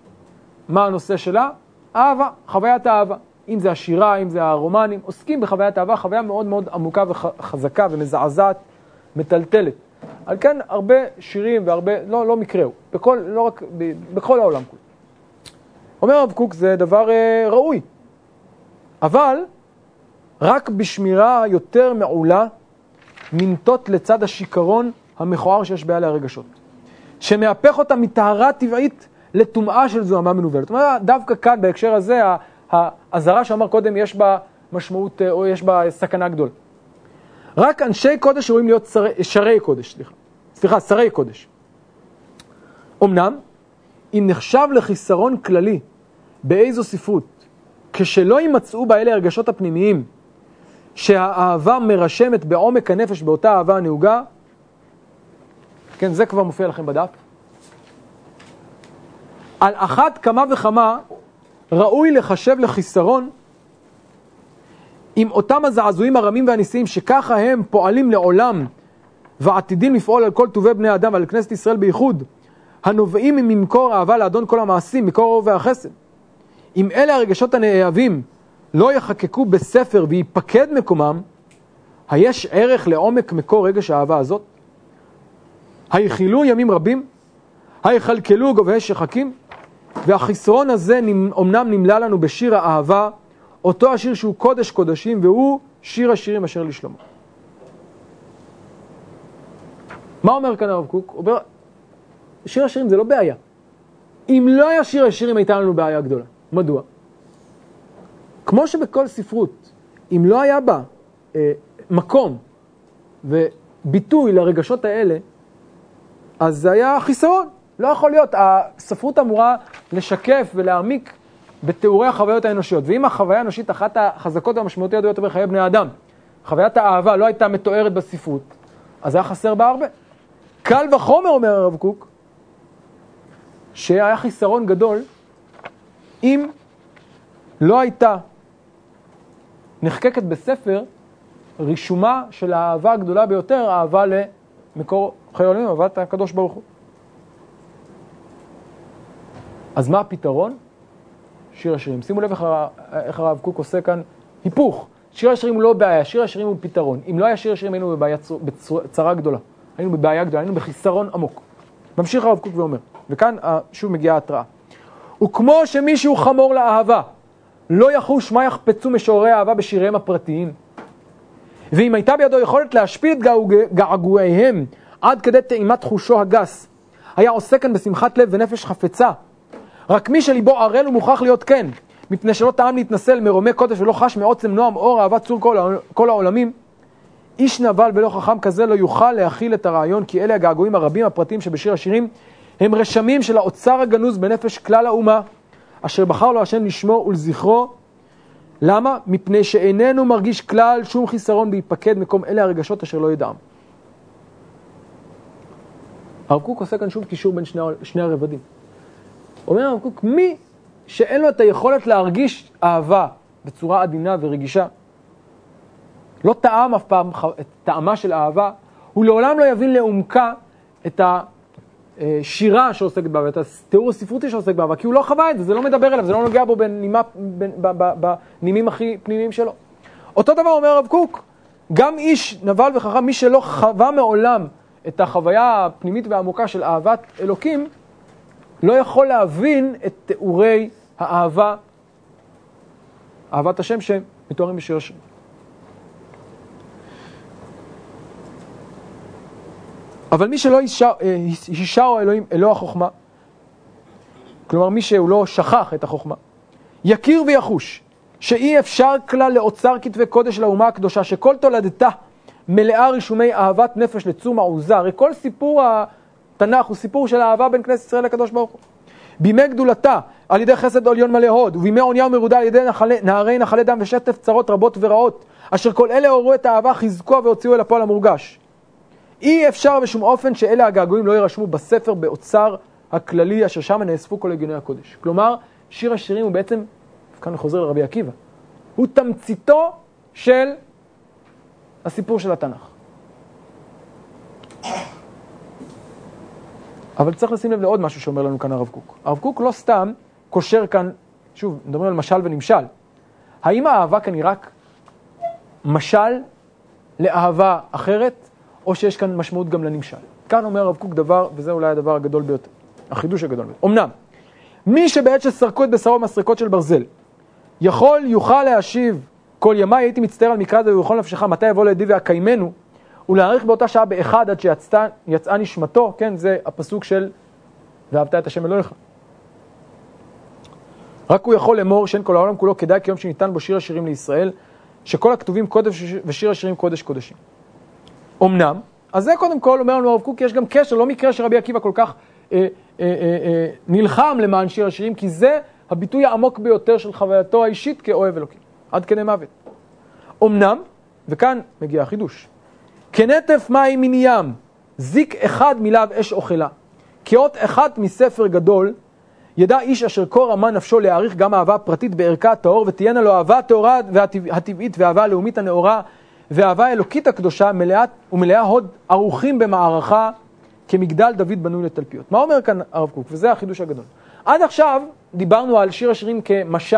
מה הנושא שלה? אהבה, חוויית האהבה. אם זה השירה, אם זה הרומנים, עוסקים בחוויית אהבה, חוויה מאוד מאוד עמוקה וחזקה ומזעזעת, מטלטלת. על כן, הרבה שירים והרבה, לא, לא מקרה הוא, בכל, לא רק, ב, בכל העולם כולו. אומר הרב קוק, זה דבר אה, ראוי, אבל רק בשמירה יותר מעולה ננטות לצד השיכרון המכוער שיש בעלי הרגשות, שמהפך אותה מטהרה טבעית לטומאה של זוהמה מנוולת. זאת אומרת, דווקא כאן, בהקשר הזה, האזהרה שאמר קודם, יש בה משמעות, או יש בה סכנה גדולה. רק אנשי קודש ראויים להיות שרי, שרי קודש, סליחה, סליחה, שרי קודש. אמנם, אם נחשב לחיסרון כללי באיזו ספרות, כשלא יימצאו בה אלה הרגשות הפנימיים, שהאהבה מרשמת בעומק הנפש באותה אהבה הנהוגה, כן, זה כבר מופיע לכם בדף. על אחת כמה וכמה ראוי לחשב לחיסרון עם אותם הזעזועים הרמים והניסיים שככה הם פועלים לעולם ועתידים לפעול על כל טובי בני אדם ועל כנסת ישראל בייחוד, הנובעים ממקור אהבה לאדון כל המעשים, מקור האור והחסד. אם אלה הרגשות הנאהבים לא יחקקו בספר וייפקד מקומם, היש ערך לעומק מקור רגש האהבה הזאת? היחילו ימים רבים? היכלכלו גובהי שחקים? והחיסרון הזה אומנם נמלא לנו בשיר האהבה, אותו השיר שהוא קודש קודשים, והוא שיר השירים אשר לשלמה. מה אומר כאן הרב קוק? אומר, שיר השירים זה לא בעיה. אם לא היה שיר השירים הייתה לנו בעיה גדולה. מדוע? כמו שבכל ספרות, אם לא היה בה אה, מקום וביטוי לרגשות האלה, אז זה היה חיסרון. לא יכול להיות. הספרות אמורה לשקף ולהעמיק בתיאורי החוויות האנושיות. ואם החוויה האנושית, אחת החזקות והמשמעותיות ביותר בחיי בני אדם, חוויית האהבה לא הייתה מתוארת בספרות, אז היה חסר בה הרבה. קל וחומר, אומר הרב קוק, שהיה חיסרון גדול אם לא הייתה נחקקת בספר רישומה של האהבה הגדולה ביותר, האהבה למקור חיי עולמים, אהבת הקדוש ברוך הוא. אז מה הפתרון? שיר השירים. שימו לב איך, הרב קוק עושה כאן היפוך. שיר השירים הוא לא בעיה, שיר השירים הוא פתרון. אם לא היה שיר השירים היינו בבעיה, בצרה גדולה. היינו בבעיה גדולה, היינו בחיסרון עמוק. ממשיך הרב קוק ואומר, וכאן שוב מגיעה ההתראה. וכמו שמישהו חמור לאהבה, לא יחוש מה יחפצו משוררי האהבה בשיריהם הפרטיים. ואם הייתה בידו יכולת להשפיל את געגועיהם עד כדי טעימת חושו הגס, היה עושה כאן בשמחת לב ונפש חפצה. רק מי שליבו ערל הוא מוכרח להיות כן, מפני שלא טעם להתנסה מרומי קודש ולא חש מעוצם נועם אור אהבת צור כל, כל העולמים. איש נבל ולא חכם כזה לא יוכל להכיל את הרעיון, כי אלה הגעגועים הרבים הפרטיים שבשיר השירים הם רשמים של האוצר הגנוז בנפש כלל האומה, אשר בחר לו השם לשמו ולזכרו. למה? מפני שאיננו מרגיש כלל שום חיסרון בהיפקד מקום אלה הרגשות אשר לא ידעם. הרב קוק עושה כאן שוב קישור בין שני, שני הרבדים. אומר הרב קוק, מי שאין לו את היכולת להרגיש אהבה בצורה עדינה ורגישה, לא טעם אף פעם את טעמה של אהבה, הוא לעולם לא יבין לעומקה את השירה שעוסקת באהבה, את התיאור הספרותי שעוסק באהבה, כי הוא לא חווה את זה, זה לא מדבר אליו, זה לא נוגע בו בנימה, בנימים הכי פנימיים שלו. אותו דבר אומר הרב קוק, גם איש נבל וחכם, מי שלא חווה מעולם את החוויה הפנימית והעמוקה של אהבת אלוקים, לא יכול להבין את תיאורי האהבה, אהבת השם שמתוארים בשיר השם. אבל מי שלא הישאו אלוהים, אלוה החוכמה, כלומר מי שהוא לא שכח את החוכמה, יכיר ויחוש שאי אפשר כלל לאוצר כתבי קודש לאומה הקדושה, שכל תולדתה מלאה רישומי אהבת נפש לצור מעוזה. הרי כל סיפור התנ"ך הוא סיפור של אהבה בין כנסת ישראל לקדוש ברוך הוא. בימי גדולתה על ידי חסד עליון מלא הוד, ובימי עונייה ומרודה על ידי נחלי, נערי נחלי דם ושטף צרות רבות ורעות, אשר כל אלה עוררו את האהבה, חיזקוה והוציאו אל הפועל המורגש. אי אפשר בשום אופן שאלה הגעגועים לא יירשמו בספר באוצר הכללי אשר שם נאספו כל הגיוני הקודש. כלומר, שיר השירים הוא בעצם, כאן חוזר לרבי עקיבא, הוא תמציתו של הסיפור של התנ"ך. אבל צריך לשים לב לעוד משהו שאומר לנו כאן הרב קוק. הרב קוק לא סתם קושר כאן, שוב, מדברים על משל ונמשל. האם האהבה כאן היא רק משל לאהבה אחרת, או שיש כאן משמעות גם לנמשל? כאן אומר הרב קוק דבר, וזה אולי הדבר הגדול ביותר, החידוש הגדול ביותר. אמנם, מי שבעת שסרקו את בשרו במסרקות של ברזל, יכול, יוכל להשיב כל ימיי הייתי מצטער על מקרא זה ובכל נפשך, מתי יבוא לידי ואקיימנו, ולהאריך באותה שעה באחד עד שיצאה נשמתו, כן, זה הפסוק של ואהבת את השם אלוהיך. רק הוא יכול לאמור שאין כל העולם כולו כדאי כיום שניתן בו שיר השירים לישראל, שכל הכתובים קודש ושיר השירים קודש קודשים. אמנם, אז זה קודם כל אומר לנו הרב קוק, יש גם קשר, לא מקרה שרבי עקיבא כל כך אה, אה, אה, אה, נלחם למען שיר השירים, כי זה הביטוי העמוק ביותר של חווייתו האישית כאוהב אלוקים. עד כדי מוות. אמנם, וכאן מגיע החידוש, כנטף מים מן ים, זיק אחד מלאו אש אוכלה. כאות אחת מספר גדול, ידע איש אשר כה רמה נפשו להעריך גם אהבה פרטית בערכה הטהור, ותהיינה לו אהבה הטהורה והטבעית ואהבה הלאומית הנאורה, ואהבה האלוקית הקדושה מלאת, ומלאה הוד ערוכים במערכה כמגדל דוד בנוי לתלפיות. מה אומר כאן הרב קוק? וזה החידוש הגדול. עד עכשיו דיברנו על שיר השירים כמשל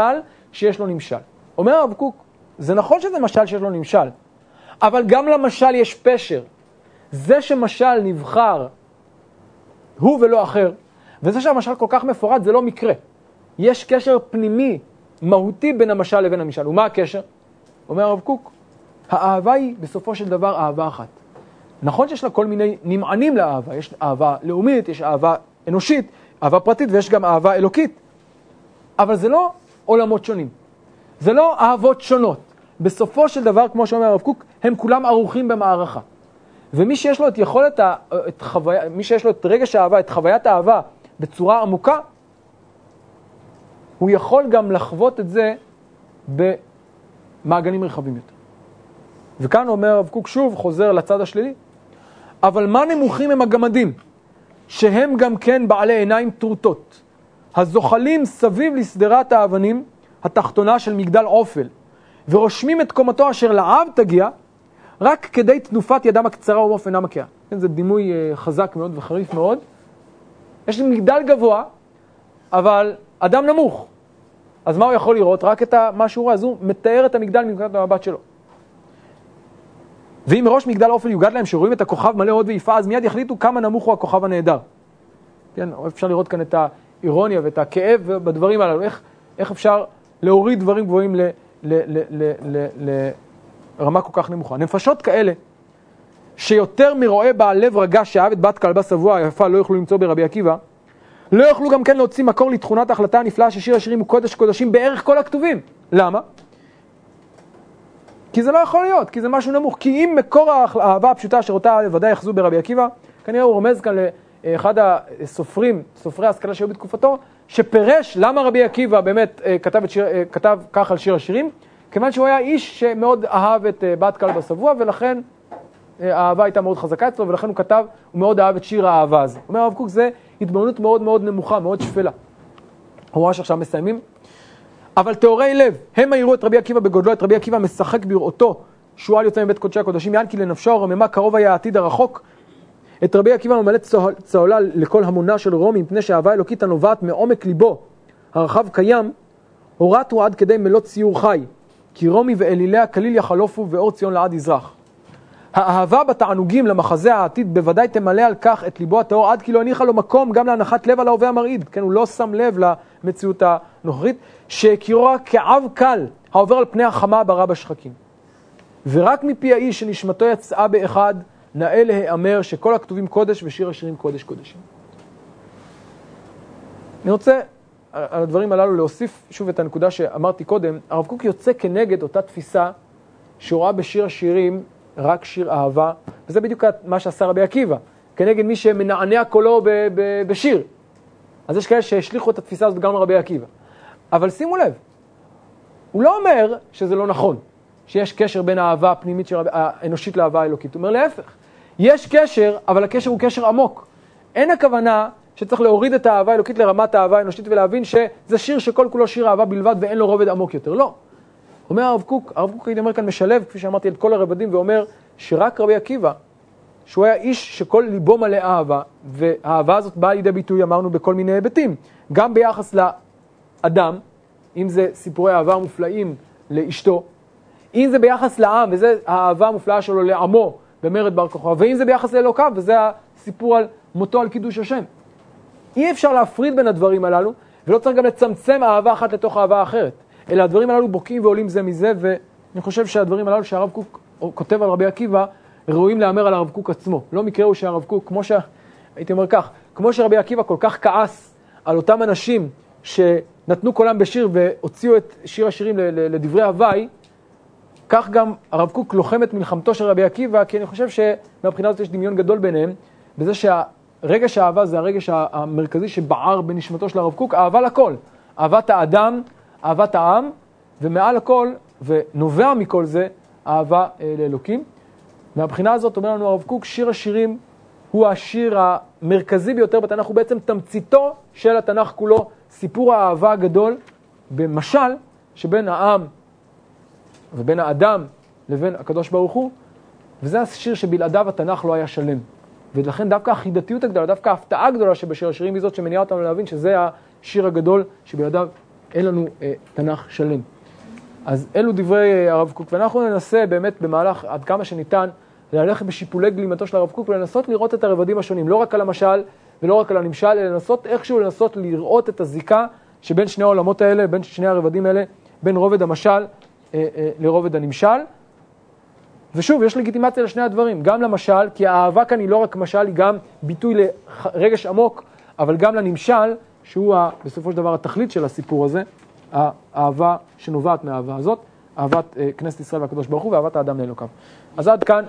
שיש לו נמשל. אומר הרב קוק, זה נכון שזה משל שיש לו נמשל, אבל גם למשל יש פשר. זה שמשל נבחר הוא ולא אחר, וזה שהמשל כל כך מפורט זה לא מקרה. יש קשר פנימי, מהותי, בין המשל לבין המשל. ומה הקשר? אומר הרב קוק, האהבה היא בסופו של דבר אהבה אחת. נכון שיש לה כל מיני נמענים לאהבה, יש אהבה לאומית, יש אהבה אנושית, אהבה פרטית ויש גם אהבה אלוקית. אבל זה לא עולמות שונים, זה לא אהבות שונות. בסופו של דבר, כמו שאומר הרב קוק, הם כולם ערוכים במערכה. ומי שיש לו את יכולת, את חוויה, מי שיש לו את רגש האהבה, את חוויית האהבה בצורה עמוקה, הוא יכול גם לחוות את זה במעגלים רחבים יותר. וכאן אומר הרב קוק שוב, חוזר לצד השלילי, אבל מה נמוכים הם הגמדים, שהם גם כן בעלי עיניים טרוטות, הזוחלים סביב לשדרת האבנים התחתונה של מגדל עופל, ורושמים את קומתו אשר לעב תגיע, רק כדי תנופת ידם הקצרה ומוף אינה מכירה. כן, זה דימוי uh, חזק מאוד וחריף מאוד. יש מגדל גבוה, אבל אדם נמוך. אז מה הוא יכול לראות? רק את מה שהוא רואה. אז הוא מתאר את המגדל מנקודת המבט שלו. ואם מראש מגדל אופל יוגד להם שרואים את הכוכב מלא הוד ויפה, אז מיד יחליטו כמה נמוך הוא הכוכב הנהדר. כן, אפשר לראות כאן את האירוניה ואת הכאב בדברים הללו. איך, איך אפשר להוריד דברים גבוהים ל, לרמה כל כך נמוכה. נפשות כאלה, שיותר מרואה בעל לב רגש שאהב את בת כלבה שבוע היפה לא יוכלו למצוא ברבי עקיבא, לא יוכלו גם כן להוציא מקור לתכונת ההחלטה הנפלאה ששיר השירים הוא קודש קודשים בערך כל הכתובים. למה? כי זה לא יכול להיות, כי זה משהו נמוך. כי אם מקור האהבה הפשוטה אשר אותה ודאי יחזו ברבי עקיבא, כנראה הוא רומז כאן לאחד הסופרים, סופרי ההשכלה שהיו בתקופתו, שפירש למה רבי עקיבא באמת אה, כתב, שיר, אה, כתב כך על שיר השירים, כיוון שהוא היה איש שמאוד אהב את אה, בת כלבא שבוע, ולכן האהבה הייתה מאוד חזקה אצלו, ולכן הוא כתב, הוא מאוד אהב את שיר האהבה הזה. אומר הרב קוק, זה התבוננות מאוד מאוד נמוכה, מאוד שפלה. הוא רואה שעכשיו מסיימים. אבל טהורי לב, הם יראו את רבי עקיבא בגודלו, את רבי עקיבא משחק בראותו, שועל יוצא מבית קודשי הקודשים, יען כי לנפשו הרוממה קרוב היה העתיד הרחוק. את רבי עקיבא ממלא צהולה לכל המונה של רומי, מפני שהאהבה האלוקית הנובעת מעומק ליבו, הרחב קיים, הורתו עד כדי מלוא ציור חי, כי רומי ואלילי הכליל יחלופו ואור ציון לעד יזרח. האהבה בתענוגים למחזה העתיד בוודאי תמלא על כך את ליבו הטהור עד כי לא הניחה לו מקום גם להנחת לב על ההווה המרעיד, כן, הוא לא שם לב למציאות הנוכחית, שהכירו כעב קל העובר על פני החמה הברה בשחקים. ורק מפי האיש שנשמתו יצאה באחד, נאה להיאמר שכל הכתובים קודש ושיר השירים קודש קודשים. אני רוצה על הדברים הללו להוסיף שוב את הנקודה שאמרתי קודם, הרב קוק יוצא כנגד אותה תפיסה שהוא ראה בשיר השירים רק שיר אהבה, וזה בדיוק מה שעשה רבי עקיבא, כנגד מי שמנענע קולו ב- ב- בשיר. אז יש כאלה שהשליכו את התפיסה הזאת גם לרבי עקיבא. אבל שימו לב, הוא לא אומר שזה לא נכון, שיש קשר בין האהבה הפנימית של, האנושית לאהבה האלוקית. הוא אומר להפך, יש קשר, אבל הקשר הוא קשר עמוק. אין הכוונה שצריך להוריד את האהבה האלוקית לרמת האהבה האנושית ולהבין שזה שיר שכל כולו שיר אהבה בלבד ואין לו רובד עמוק יותר. לא. אומר הרב קוק, הרב קוק הייתי אומר כאן משלב, כפי שאמרתי, את כל הרבדים, ואומר שרק רבי עקיבא, שהוא היה איש שכל ליבו מלא אהבה, והאהבה הזאת באה לידי ביטוי, אמרנו, בכל מיני היבטים. גם ביחס לאדם, אם זה סיפורי אהבה מופלאים לאשתו, אם זה ביחס לעם, וזה האהבה המופלאה שלו לעמו במרד בר כוכבא, ואם זה ביחס לאלוקיו, וזה הסיפור על מותו על קידוש השם. אי אפשר להפריד בין הדברים הללו, ולא צריך גם לצמצם אהבה אחת לתוך אהבה אחרת. אלא הדברים הללו בוקעים ועולים זה מזה, ואני חושב שהדברים הללו שהרב קוק כותב על רבי עקיבא, ראויים להמר על הרב קוק עצמו. לא מקרה הוא שהרב קוק, כמו שהייתי אומר כך, כמו שרבי עקיבא כל כך כעס על אותם אנשים שנתנו קולם בשיר והוציאו את שיר השירים לדברי הוואי, כך גם הרב קוק לוחם את מלחמתו של רבי עקיבא, כי אני חושב שמבחינה הזאת יש דמיון גדול ביניהם, בזה שהרגש האהבה זה הרגש המרכזי שבער בנשמתו של הרב קוק, אהבה לכל, אהבת האדם, אהבת העם, ומעל הכל, ונובע מכל זה, אהבה אה, לאלוקים. מהבחינה הזאת אומר לנו הרב קוק, שיר השירים הוא השיר המרכזי ביותר בתנ"ך, הוא בעצם תמציתו של התנ"ך כולו, סיפור האהבה הגדול, במשל שבין העם ובין האדם לבין הקדוש ברוך הוא, וזה השיר שבלעדיו התנ"ך לא היה שלם. ולכן דווקא החידתיות הגדולה, דווקא ההפתעה הגדולה שבשיר השירים היא זאת שמניעה אותנו להבין שזה השיר הגדול, שבלעדיו אין לנו אה, תנ"ך שלם. אז אלו דברי אה, הרב קוק, ואנחנו ננסה באמת במהלך עד כמה שניתן ללכת בשיפולי גלימתו של הרב קוק ולנסות לראות את הרבדים השונים, לא רק על המשל ולא רק על הנמשל, אלא לנסות איכשהו לנסות לראות את הזיקה שבין שני העולמות האלה, בין שני הרבדים האלה, בין רובד המשל לרובד הנמשל. ושוב, יש לגיטימציה לשני הדברים, גם למשל, כי האהבה כאן היא לא רק משל, היא גם ביטוי לרגש עמוק, אבל גם לנמשל, שהוא ה, בסופו של דבר התכלית של הסיפור הזה, האהבה שנובעת מהאהבה הזאת, אהבת אה, כנסת ישראל והקדוש ברוך הוא ואהבת האדם לאלוקיו. אז עד כאן